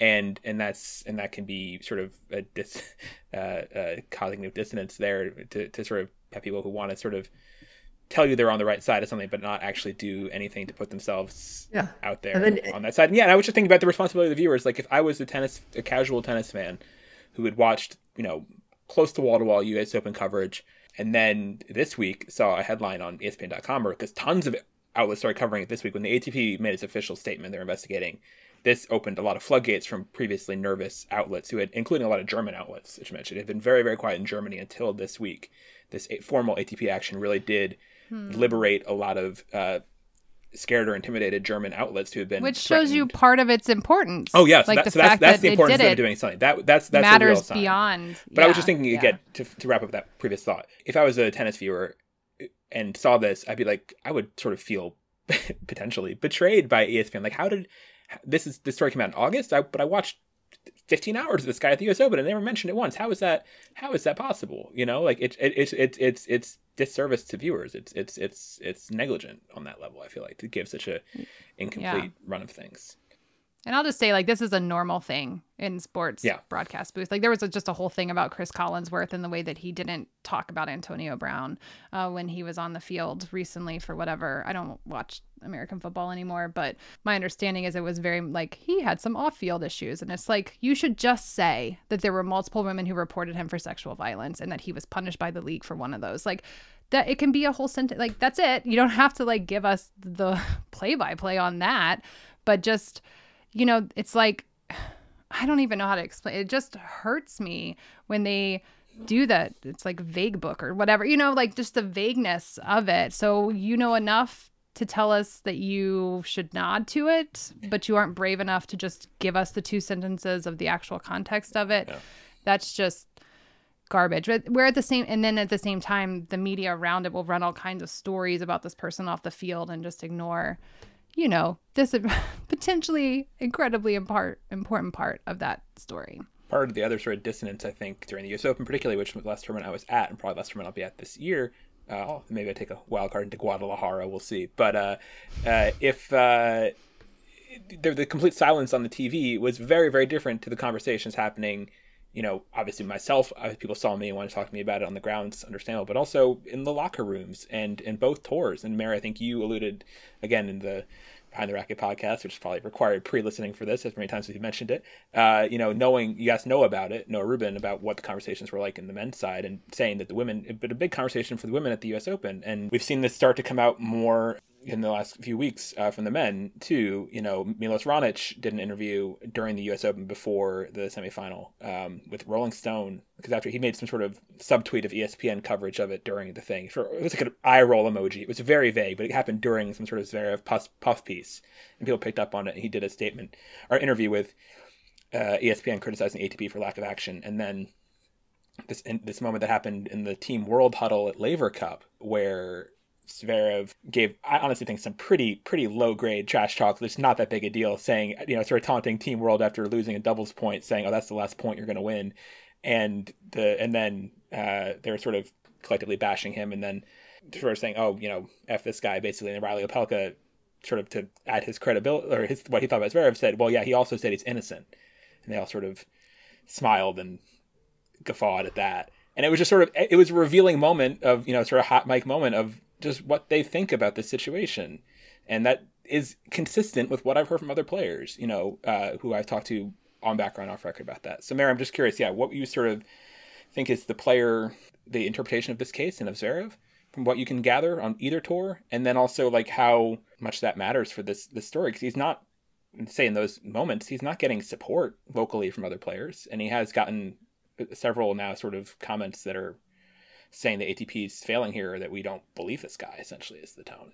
And and that's and that can be sort of a dis, uh, uh, cognitive dissonance there to, to sort of have people who want to sort of tell you they're on the right side of something, but not actually do anything to put themselves yeah. out there then, on that side. And yeah, and I was just thinking about the responsibility of the viewers. Like if I was a tennis, a casual tennis fan who had watched, you know, close to wall to wall U.S. Open coverage, and then this week saw a headline on ESPN.com or because tons of outlets started covering it this week when the ATP made its official statement they're investigating. This opened a lot of floodgates from previously nervous outlets who had, including a lot of German outlets, which you mentioned, had been very, very quiet in Germany until this week. This formal ATP action really did hmm. liberate a lot of uh, scared or intimidated German outlets who have been which shows you part of its importance. Oh yes, yeah, so like that, the so fact that's, that's that the importance of doing something. That that's that's matters beyond. But yeah, I was just thinking yeah. again to to wrap up that previous thought. If I was a tennis viewer and saw this, I'd be like, I would sort of feel potentially betrayed by ESPN. Like, how did this is this story came out in August? I, but I watched 15 hours of this guy at the US Open and they never mentioned it once. How is that how is that possible? You know, like it, it, it, it it's it's disservice to viewers. It's it's it's it's negligent on that level, I feel like, to give such a incomplete yeah. run of things. And I'll just say, like, this is a normal thing in sports yeah. broadcast booth. Like, there was a, just a whole thing about Chris Collinsworth and the way that he didn't talk about Antonio Brown uh, when he was on the field recently for whatever. I don't watch American football anymore, but my understanding is it was very like he had some off field issues. And it's like, you should just say that there were multiple women who reported him for sexual violence and that he was punished by the league for one of those. Like, that it can be a whole sentence. Like, that's it. You don't have to like give us the play by play on that, but just you know, it's like I don't even know how to explain. It just hurts me when they do that. It's like vague book or whatever, you know, like just the vagueness of it. So you know enough to tell us that you should nod to it, but you aren't brave enough to just give us the two sentences of the actual context of it. Yeah. That's just garbage. But we're at the same, and then at the same time, the media around it will run all kinds of stories about this person off the field and just ignore you know, this potentially incredibly important part of that story. Part of the other sort of dissonance, I think, during the US Open, particularly, which was last tournament I was at, and probably last tournament I'll be at this year. Uh, maybe I take a wild card into Guadalajara. We'll see. But uh, uh, if uh, the, the complete silence on the TV was very, very different to the conversations happening you know, obviously myself, people saw me and wanted to talk to me about it on the grounds, understandable, but also in the locker rooms and in both tours. And Mary, I think you alluded again in the Behind the Racquet podcast, which probably required pre-listening for this, as many times as you mentioned it. Uh, you know, knowing you guys know about it, Noah Rubin about what the conversations were like in the men's side, and saying that the women, but a big conversation for the women at the U.S. Open, and we've seen this start to come out more in the last few weeks uh, from the men too. You know, Milos Raonic did an interview during the U.S. Open before the semifinal um, with Rolling Stone because after he made some sort of subtweet of ESPN coverage of it during the thing. It was like an eye roll emoji. It was very vague, but it happened during some sort of Zverev puff, puff piece, and people picked up on it. And he did a statement or interview with uh, ESPN criticizing ATP for lack of action, and then this this moment that happened in the Team World Huddle at Laver Cup where Zverev gave, I honestly think, some pretty pretty low grade trash talk. It's not that big a deal, saying you know, sort of taunting Team World after losing a doubles point, saying, "Oh, that's the last point you're going to win," and the and then uh, they're sort of collectively bashing him, and then sort of saying, "Oh, you know, f this guy," basically. And Reilly Opelka, sort of to add his credibility or his what he thought about Zverev, said, "Well, yeah, he also said he's innocent," and they all sort of smiled and guffawed at that. And it was just sort of it was a revealing moment of you know sort of hot mic moment of just what they think about this situation, and that is consistent with what I've heard from other players, you know, uh, who I've talked to on background off record about that. So, Mary, I'm just curious, yeah, what you sort of think is the player, the interpretation of this case and of Zverev from what you can gather on either tour, and then also like how much that matters for this this story because he's not say in those moments he's not getting support locally from other players, and he has gotten several now sort of comments that are saying the ATP is failing here, or that we don't believe this guy. Essentially, is the tone.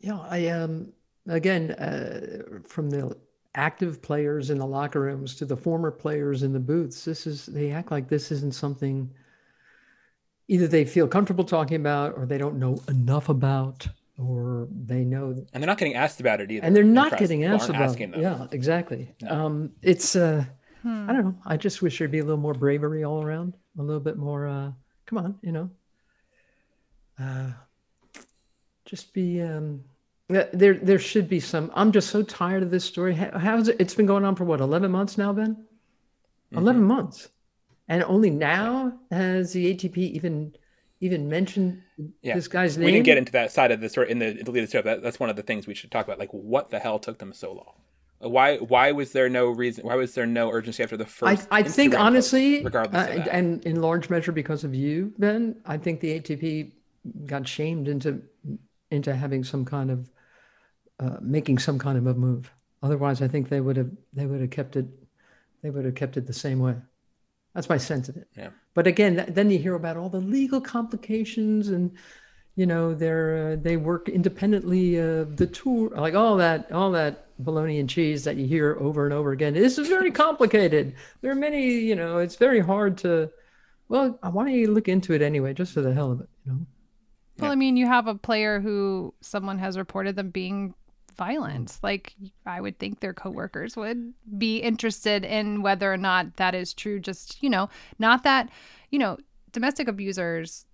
Yeah, I um again uh, from the active players in the locker rooms to the former players in the booths. This is they act like this isn't something either they feel comfortable talking about or they don't know enough about or they know and they're not getting asked about it either and they're not getting asked about it yeah exactly no. um, it's uh, hmm. i don't know i just wish there'd be a little more bravery all around a little bit more uh, come on you know uh, just be um, there there should be some i'm just so tired of this story how's it it's been going on for what 11 months now ben mm-hmm. 11 months and only now has the ATP even even mentioned yeah. this guy's name. We didn't get into that side of the story in the deleted stuff. That, that's one of the things we should talk about. Like, what the hell took them so long? Why why was there no reason? Why was there no urgency after the first? I, I think honestly, regardless, uh, and in large measure because of you, Ben, I think the ATP got shamed into into having some kind of uh, making some kind of a move. Otherwise, I think they would have they would have kept it they would have kept it the same way. That's my sense of it. Yeah. But again, then you hear about all the legal complications and you know they're uh, they work independently of the tour like all that all that bologna and cheese that you hear over and over again this is very complicated there are many you know it's very hard to well why don't you look into it anyway just for the hell of it you know well yeah. i mean you have a player who someone has reported them being violent Like I would think their coworkers would be interested in whether or not that is true. Just, you know, not that, you know, domestic abusers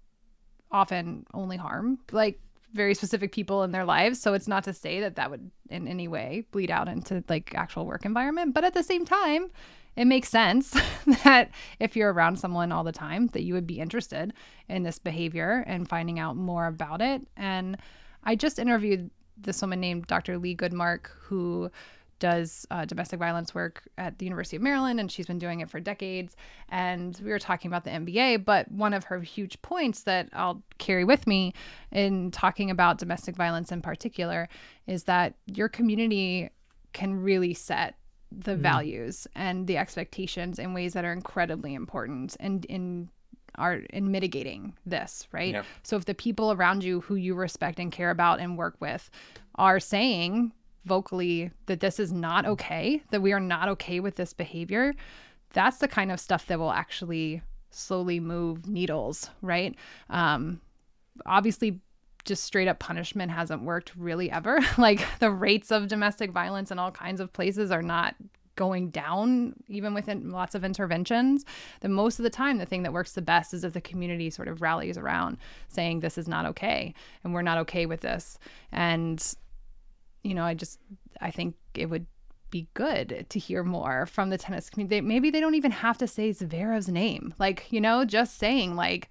often only harm like very specific people in their lives. So it's not to say that that would in any way bleed out into like actual work environment. But at the same time, it makes sense that if you're around someone all the time, that you would be interested in this behavior and finding out more about it. And I just interviewed this woman named Dr. Leigh Goodmark, who does uh, domestic violence work at the University of Maryland, and she's been doing it for decades. And we were talking about the NBA, but one of her huge points that I'll carry with me in talking about domestic violence in particular is that your community can really set the mm. values and the expectations in ways that are incredibly important and in are in mitigating this, right? Yeah. So if the people around you who you respect and care about and work with are saying vocally that this is not okay, that we are not okay with this behavior, that's the kind of stuff that will actually slowly move needles, right? Um, obviously, just straight up punishment hasn't worked really ever. like the rates of domestic violence in all kinds of places are not going down even within lots of interventions then most of the time the thing that works the best is if the community sort of rallies around saying this is not okay and we're not okay with this and you know i just i think it would be good to hear more from the tennis community maybe they don't even have to say Zverev's name. Like you know just saying like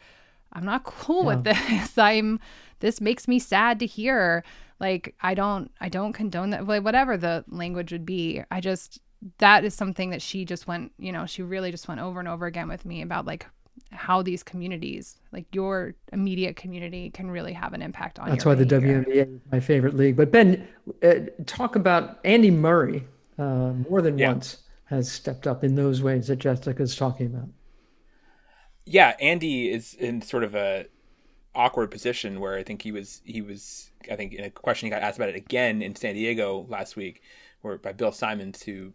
i'm not cool yeah. with this. I'm this makes me sad to hear. Like i don't i don't condone that like whatever the language would be. I just that is something that she just went, you know, she really just went over and over again with me about like how these communities, like your immediate community, can really have an impact on. That's why behavior. the WNBA is my favorite league. But Ben, uh, talk about Andy Murray. Uh, more than yeah. once has stepped up in those ways that Jessica's talking about. Yeah, Andy is in sort of a awkward position where I think he was he was I think in a question he got asked about it again in San Diego last week, where by Bill Simons who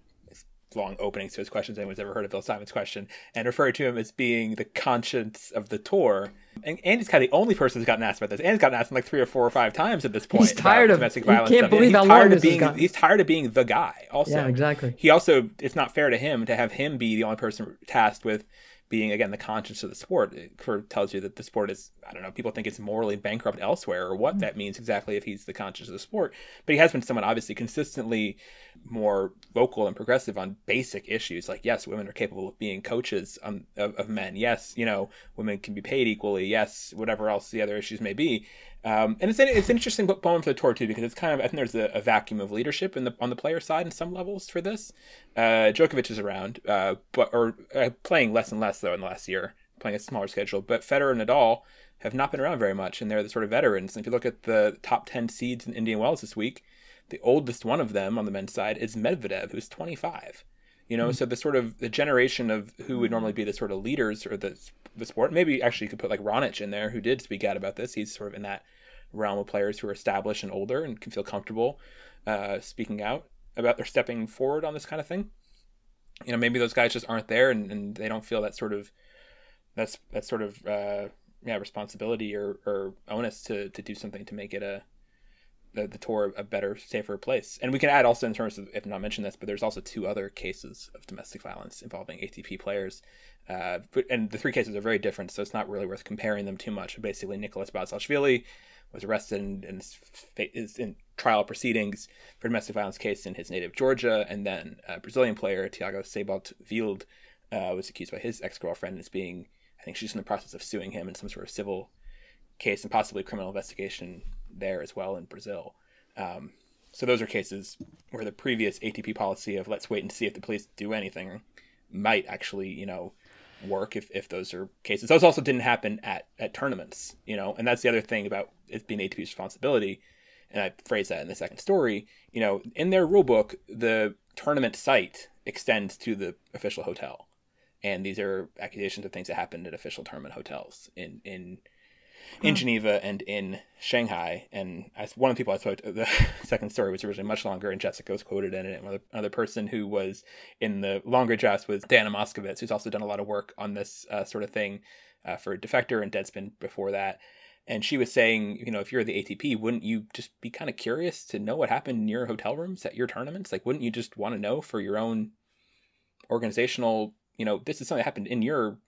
long openings to his questions. Anyone's ever heard of Bill Simons' question and referred to him as being the conscience of the tour. And Andy's kind of the only person who's gotten asked about this. Andy's gotten asked like three or four or five times at this point. He's tired of domestic violence. Can't stuff. believe how long this being, He's tired of being the guy. Also, yeah, exactly. He also it's not fair to him to have him be the only person tasked with being again the conscience of the sport it sort of tells you that the sport is i don't know people think it's morally bankrupt elsewhere or what mm-hmm. that means exactly if he's the conscience of the sport. But he has been someone obviously consistently more vocal and progressive on basic issues like yes women are capable of being coaches um, of, of men. Yes you know women can be paid equally. Yes whatever else the other issues may be um, and it's it's an interesting poem for the tour too because it's kind of I think there's a, a, vacuum of leadership in the on the player side in some levels for this. Uh, Djokovic is around, uh, but or uh, playing less and less though in the last year, playing a smaller schedule. But Federer and Nadal have not been around very much, and they're the sort of veterans. And if you look at the top ten seeds in Indian Wells this week, the oldest one of them on the men's side is Medvedev, who's 25. You know, mm-hmm. so the sort of the generation of who would normally be the sort of leaders or the the sport. Maybe actually you could put like Raonic in there, who did speak out about this. He's sort of in that realm of players who are established and older and can feel comfortable uh, speaking out about their stepping forward on this kind of thing. You know, maybe those guys just aren't there and, and they don't feel that sort of that's that sort of uh, yeah responsibility or, or onus to to do something to make it a the, the tour a better, safer place. And we can add also in terms of if not mention this, but there's also two other cases of domestic violence involving ATP players. Uh, and the three cases are very different, so it's not really worth comparing them too much. Basically, Nicholas Basilashvili was arrested and is in trial proceedings for domestic violence case in his native Georgia, and then a Brazilian player Thiago Seyboth Wild uh, was accused by his ex girlfriend as being, I think she's in the process of suing him in some sort of civil case and possibly criminal investigation there as well in Brazil. Um, so those are cases where the previous ATP policy of let's wait and see if the police do anything might actually, you know, work if, if those are cases. Those also didn't happen at, at tournaments, you know, and that's the other thing about it being ATP's responsibility. And I phrase that in the second story, you know, in their rule book, the tournament site extends to the official hotel. And these are accusations of things that happened at official tournament hotels in, in in hmm. Geneva and in Shanghai. And as one of the people I spoke to, the second story was originally much longer, and Jessica was quoted in it. Another, another person who was in the longer draft was Diana Moskovitz, who's also done a lot of work on this uh, sort of thing uh, for Defector and Deadspin before that. And she was saying, you know, if you're the ATP, wouldn't you just be kind of curious to know what happened in your hotel rooms at your tournaments? Like, wouldn't you just want to know for your own organizational, you know, this is something that happened in your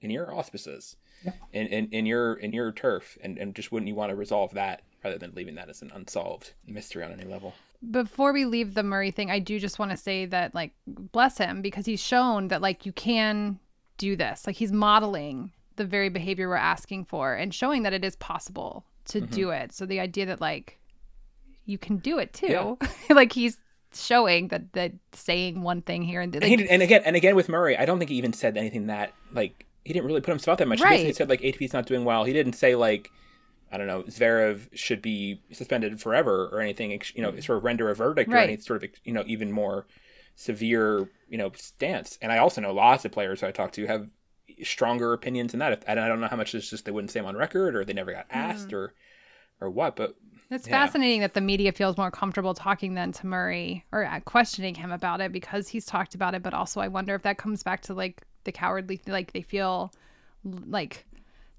in your auspices yeah. in, in, in your in your turf and, and just wouldn't you want to resolve that rather than leaving that as an unsolved mystery on any level before we leave the murray thing i do just want to say that like bless him because he's shown that like you can do this like he's modeling the very behavior we're asking for and showing that it is possible to mm-hmm. do it so the idea that like you can do it too yeah. like he's showing that that saying one thing here and, like, and, and again and again with murray i don't think he even said anything that like he didn't really put himself out that much. Right. He basically said like ATP's not doing well. He didn't say like I don't know Zverev should be suspended forever or anything. You know, sort of render a verdict right. or any sort of you know even more severe you know stance. And I also know lots of players who I talk to have stronger opinions than that. And I don't know how much it's just they wouldn't say them on record or they never got asked mm. or or what. But it's yeah. fascinating that the media feels more comfortable talking then to Murray or uh, questioning him about it because he's talked about it. But also, I wonder if that comes back to like the cowardly like they feel like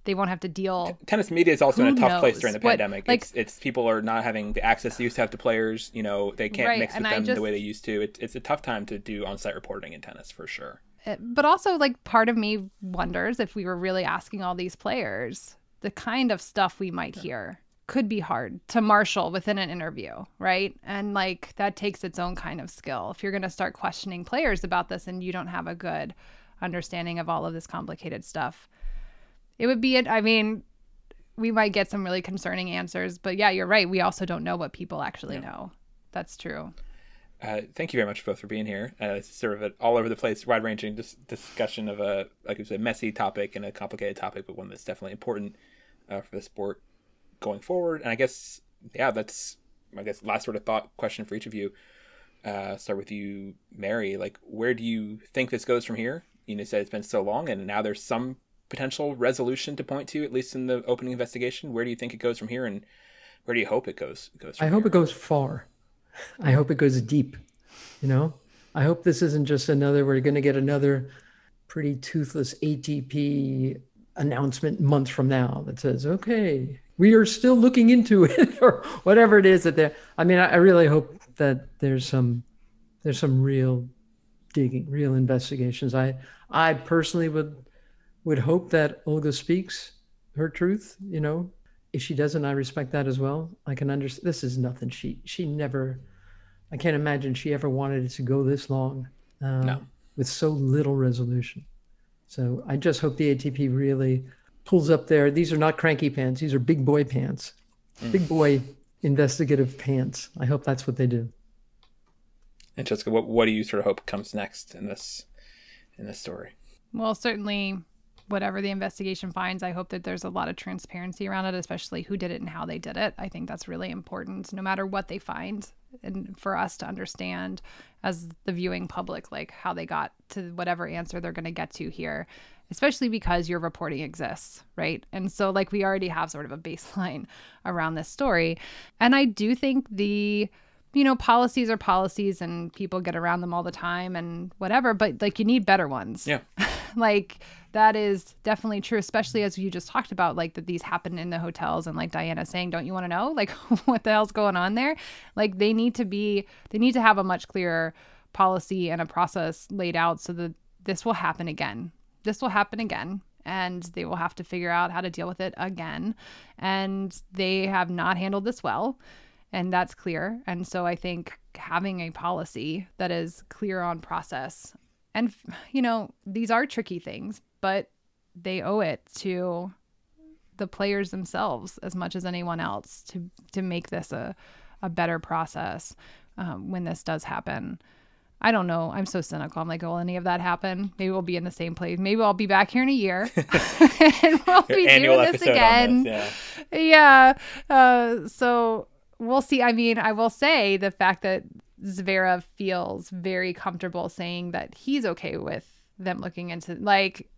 they won't have to deal. Tennis media is also Who in a tough knows? place during the what, pandemic. Like, it's, it's people are not having the access they used to have to players. You know, they can't right, mix with them just, the way they used to. It, it's a tough time to do on-site reporting in tennis for sure. Eh, but also, like, part of me wonders if we were really asking all these players the kind of stuff we might hear could be hard to marshal within an interview, right? And like that takes its own kind of skill. If you're going to start questioning players about this and you don't have a good understanding of all of this complicated stuff. It would be it. I mean, we might get some really concerning answers, but yeah, you're right. We also don't know what people actually yeah. know. That's true. Uh, thank you very much both for being here. Uh, it's sort of an all over the place, wide ranging dis- discussion of a like it's a messy topic and a complicated topic, but one that's definitely important uh, for the sport going forward. And I guess yeah, that's I guess last sort of thought question for each of you. Uh, start with you, Mary. Like, where do you think this goes from here? You know said it's been so long and now there's some potential resolution to point to at least in the opening investigation. Where do you think it goes from here and where do you hope it goes goes i hope here? it goes far. I hope it goes deep you know? I hope this isn't just another we're going to get another pretty toothless atp announcement months from now that says okay we are still looking into it or whatever it is that they're i mean I, I really hope that there's some there's some real digging, real investigations. I I personally would would hope that Olga speaks her truth. You know, if she doesn't, I respect that as well. I can understand. This is nothing. She she never. I can't imagine she ever wanted it to go this long. Uh, no. With so little resolution. So I just hope the ATP really pulls up there. These are not cranky pants. These are big boy pants. Mm. Big boy investigative pants. I hope that's what they do. And Jessica, what what do you sort of hope comes next in this in this story? Well, certainly whatever the investigation finds, I hope that there's a lot of transparency around it, especially who did it and how they did it. I think that's really important, no matter what they find, and for us to understand as the viewing public, like how they got to whatever answer they're going to get to here, especially because your reporting exists, right? And so, like, we already have sort of a baseline around this story. And I do think the you know, policies are policies and people get around them all the time and whatever, but like you need better ones. Yeah. like that is definitely true, especially as you just talked about, like that these happen in the hotels and like Diana saying, Don't you want to know? Like what the hell's going on there? Like they need to be they need to have a much clearer policy and a process laid out so that this will happen again. This will happen again and they will have to figure out how to deal with it again. And they have not handled this well and that's clear. And so I think having a policy that is clear on process and you know, these are tricky things, but they owe it to the players themselves as much as anyone else to to make this a a better process um, when this does happen. I don't know. I'm so cynical. I'm like, will any of that happen? Maybe we'll be in the same place. Maybe I'll be back here in a year and we'll be doing this again. This, yeah. yeah. Uh, so we'll see. I mean, I will say the fact that Zverev feels very comfortable saying that he's okay with them looking into like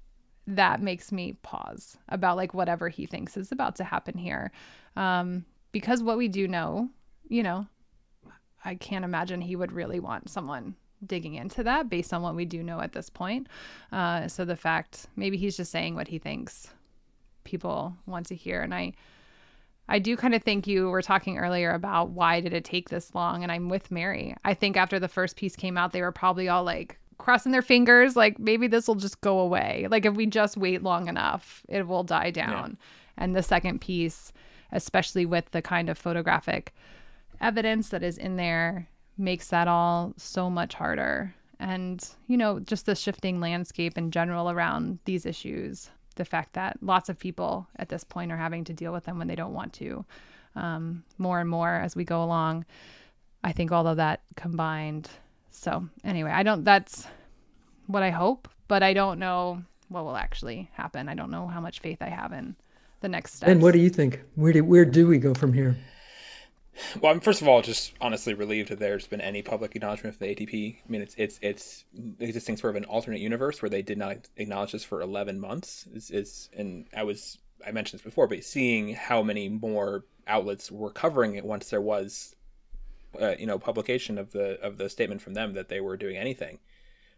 that makes me pause about like whatever he thinks is about to happen here. Um, because what we do know, you know, I can't imagine he would really want someone digging into that based on what we do know at this point. Uh, so the fact maybe he's just saying what he thinks people want to hear. And I, I do kind of think you were talking earlier about why did it take this long and I'm with Mary. I think after the first piece came out they were probably all like crossing their fingers like maybe this will just go away. Like if we just wait long enough, it will die down. Yeah. And the second piece, especially with the kind of photographic evidence that is in there, makes that all so much harder. And, you know, just the shifting landscape in general around these issues the fact that lots of people at this point are having to deal with them when they don't want to um, more and more as we go along. I think all of that combined. So, anyway, I don't, that's what I hope, but I don't know what will actually happen. I don't know how much faith I have in the next step. And what do you think? Where do, where do we go from here? Well, I'm first of all just honestly relieved that there's been any public acknowledgement of the ATP. I mean, it's it's it's existing sort of an alternate universe where they did not acknowledge this for 11 months. Is is and I was I mentioned this before, but seeing how many more outlets were covering it once there was, uh, you know, publication of the of the statement from them that they were doing anything.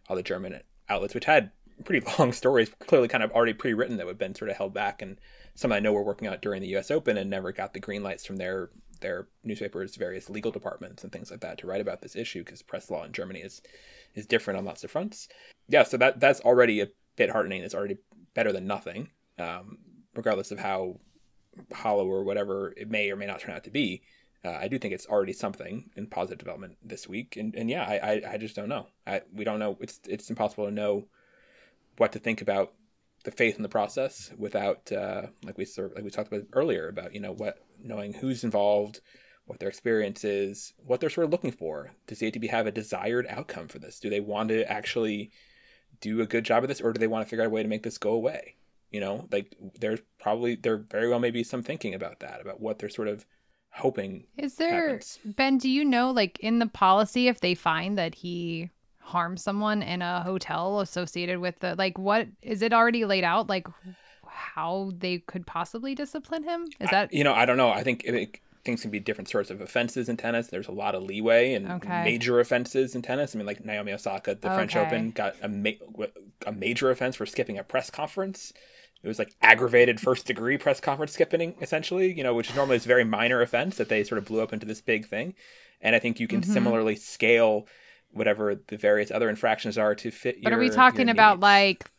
All the German outlets, which had pretty long stories, clearly kind of already pre-written that had been sort of held back, and some I know were working out during the U.S. Open and never got the green lights from their their newspapers, various legal departments, and things like that to write about this issue because press law in Germany is is different on lots of fronts. Yeah, so that that's already a bit heartening. It's already better than nothing, um, regardless of how hollow or whatever it may or may not turn out to be. Uh, I do think it's already something in positive development this week, and and yeah, I I, I just don't know. I, we don't know. It's it's impossible to know what to think about the faith in the process without uh, like we sort of, like we talked about earlier about you know what knowing who's involved what their experience is what they're sort of looking for. Does the ATP have a desired outcome for this? Do they want to actually do a good job of this or do they want to figure out a way to make this go away? You know like there's probably there very well may be some thinking about that about what they're sort of hoping is there happens. ben do you know like in the policy if they find that he harm someone in a hotel associated with the like what is it already laid out like how they could possibly discipline him is that I, you know i don't know i think it, things can be different sorts of offenses in tennis there's a lot of leeway and okay. major offenses in tennis i mean like naomi osaka at the okay. french open got a, ma- a major offense for skipping a press conference it was like aggravated first degree press conference skipping essentially you know which normally is a very minor offense that they sort of blew up into this big thing and i think you can mm-hmm. similarly scale whatever the various other infractions are to fit. But your, are we talking about like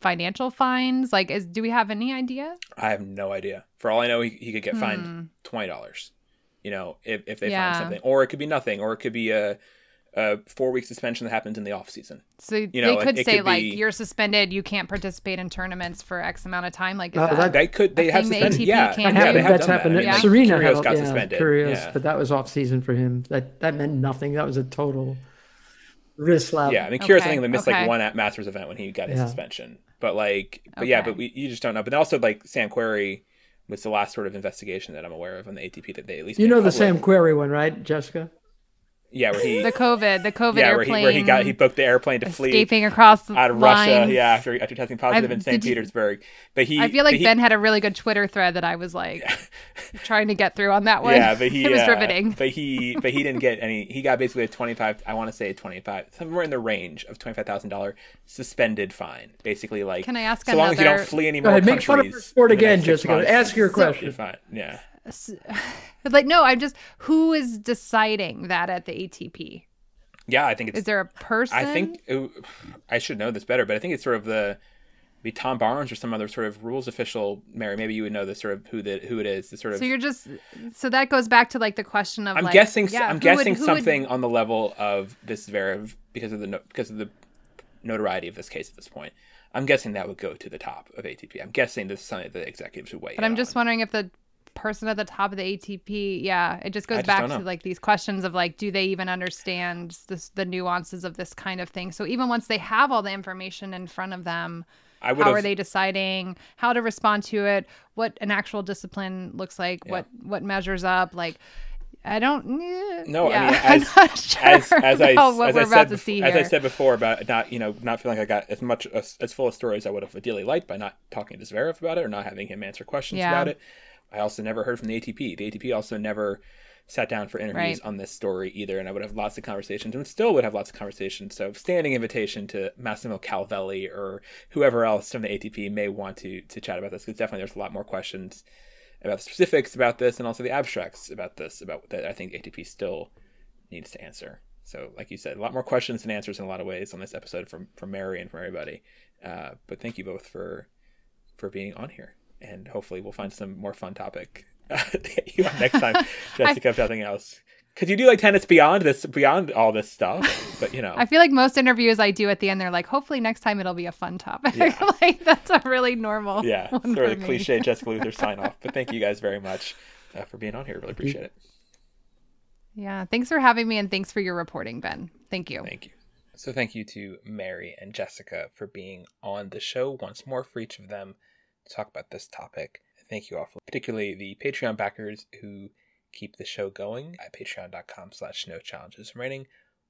financial fines? Like, is do we have any idea? I have no idea. For all I know, he, he could get fined hmm. twenty dollars. You know, if if they yeah. find something, or it could be nothing, or it could be a a four week suspension that happens in the off season. So you know, they could say could like be... you're suspended, you can't participate in tournaments for X amount of time. Like uh, that, they could they have suspended. The yeah, yeah, they have that's happened. That. I mean, Serena Kyrgios had, got yeah, suspended. Kyrgios, yeah. but that was off season for him. That that meant nothing. That was a total wrist slap. Yeah, I mean, Kyrgios okay. I think they missed okay. like one at Masters event when he got his suspension. But like, but okay. yeah, but we you just don't know. But also like Sam Querrey was the last sort of investigation that I'm aware of on the ATP that they at least you know the Sam Querrey one, right, Jessica? Yeah, where he the COVID, the COVID yeah, airplane, where he, where he got he booked the airplane to flee escaping across out of lines. Russia. Yeah, after after testing positive i in St. Petersburg. But he, I feel like he, Ben had a really good Twitter thread that I was like trying to get through on that one. Yeah, but he it was uh, riveting. But he but he didn't get any. He got basically a twenty five. I want to say twenty five, somewhere in the range of twenty five thousand dollar suspended fine. Basically, like can I ask so another... long as you don't flee any more ahead, Make fun of sport again, Jessica. Ask your question. Fine. Yeah. Like no, I'm just who is deciding that at the ATP? Yeah, I think it's. Is there a person? I think it, I should know this better, but I think it's sort of the be Tom Barnes or some other sort of rules official. Mary, maybe you would know the sort of who the who it is. The sort of. So you're just so that goes back to like the question of. I'm like, guessing. Yeah, I'm guessing would, something would... on the level of this Zverev because of the because of the notoriety of this case at this point. I'm guessing that would go to the top of ATP. I'm guessing this is something the executives would weigh. But I'm just on. wondering if the person at the top of the ATP. Yeah, it just goes just back to like these questions of like, do they even understand this, the nuances of this kind of thing? So even once they have all the information in front of them, how are they deciding how to respond to it? What an actual discipline looks like? Yeah. What what measures up? Like, I don't. Eh, no, yeah, I mean, as, sure as, as I, as I said, before, as I said before about not, you know, not feeling like I got as much as, as full a story as I would have ideally liked by not talking to Zverev about it or not having him answer questions yeah. about it. I also never heard from the ATP. The ATP also never sat down for interviews right. on this story either, and I would have lots of conversations and still would have lots of conversations. So, standing invitation to Massimo Calvelli or whoever else from the ATP may want to to chat about this because definitely there's a lot more questions about the specifics about this and also the abstracts about this about that I think ATP still needs to answer. So, like you said, a lot more questions and answers in a lot of ways on this episode from from Mary and from everybody. Uh, but thank you both for for being on here and hopefully we'll find some more fun topic you on next time, Jessica, if nothing else. Because you do like tennis beyond this, beyond all this stuff, but you know. I feel like most interviews I do at the end, they're like, hopefully next time it'll be a fun topic. Yeah. like that's a really normal. Yeah, sort of cliche Jessica Luther sign off. But thank you guys very much uh, for being on here. Really appreciate it. Yeah, thanks for having me, and thanks for your reporting, Ben. Thank you. Thank you. So thank you to Mary and Jessica for being on the show once more for each of them talk about this topic. Thank you all for particularly the Patreon backers who keep the show going at patreon.com slash no challenges remaining.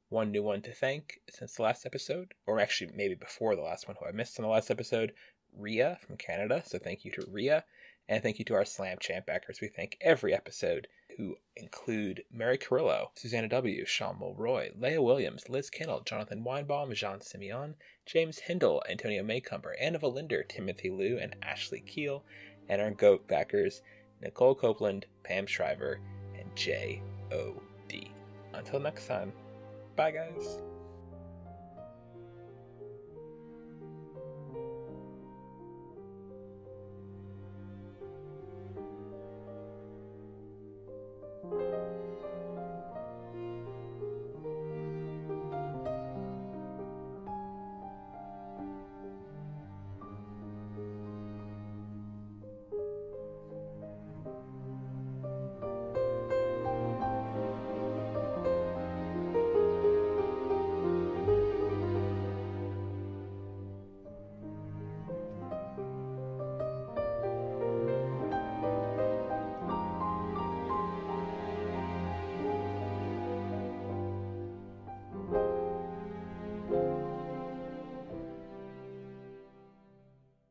One new one to thank since the last episode, or actually maybe before the last one who I missed in the last episode, Ria from Canada. So thank you to Ria. And thank you to our Slam Champ backers. We thank every episode who include Mary Carillo, Susanna W., Sean Mulroy, Leah Williams, Liz Kennel, Jonathan Weinbaum, Jean Simeon, James Hindle, Antonio Maycumber, Anna Valinder, Timothy Liu, and Ashley Keel, and our GOAT backers, Nicole Copeland, Pam Shriver, and J.O.D. Until next time, bye guys.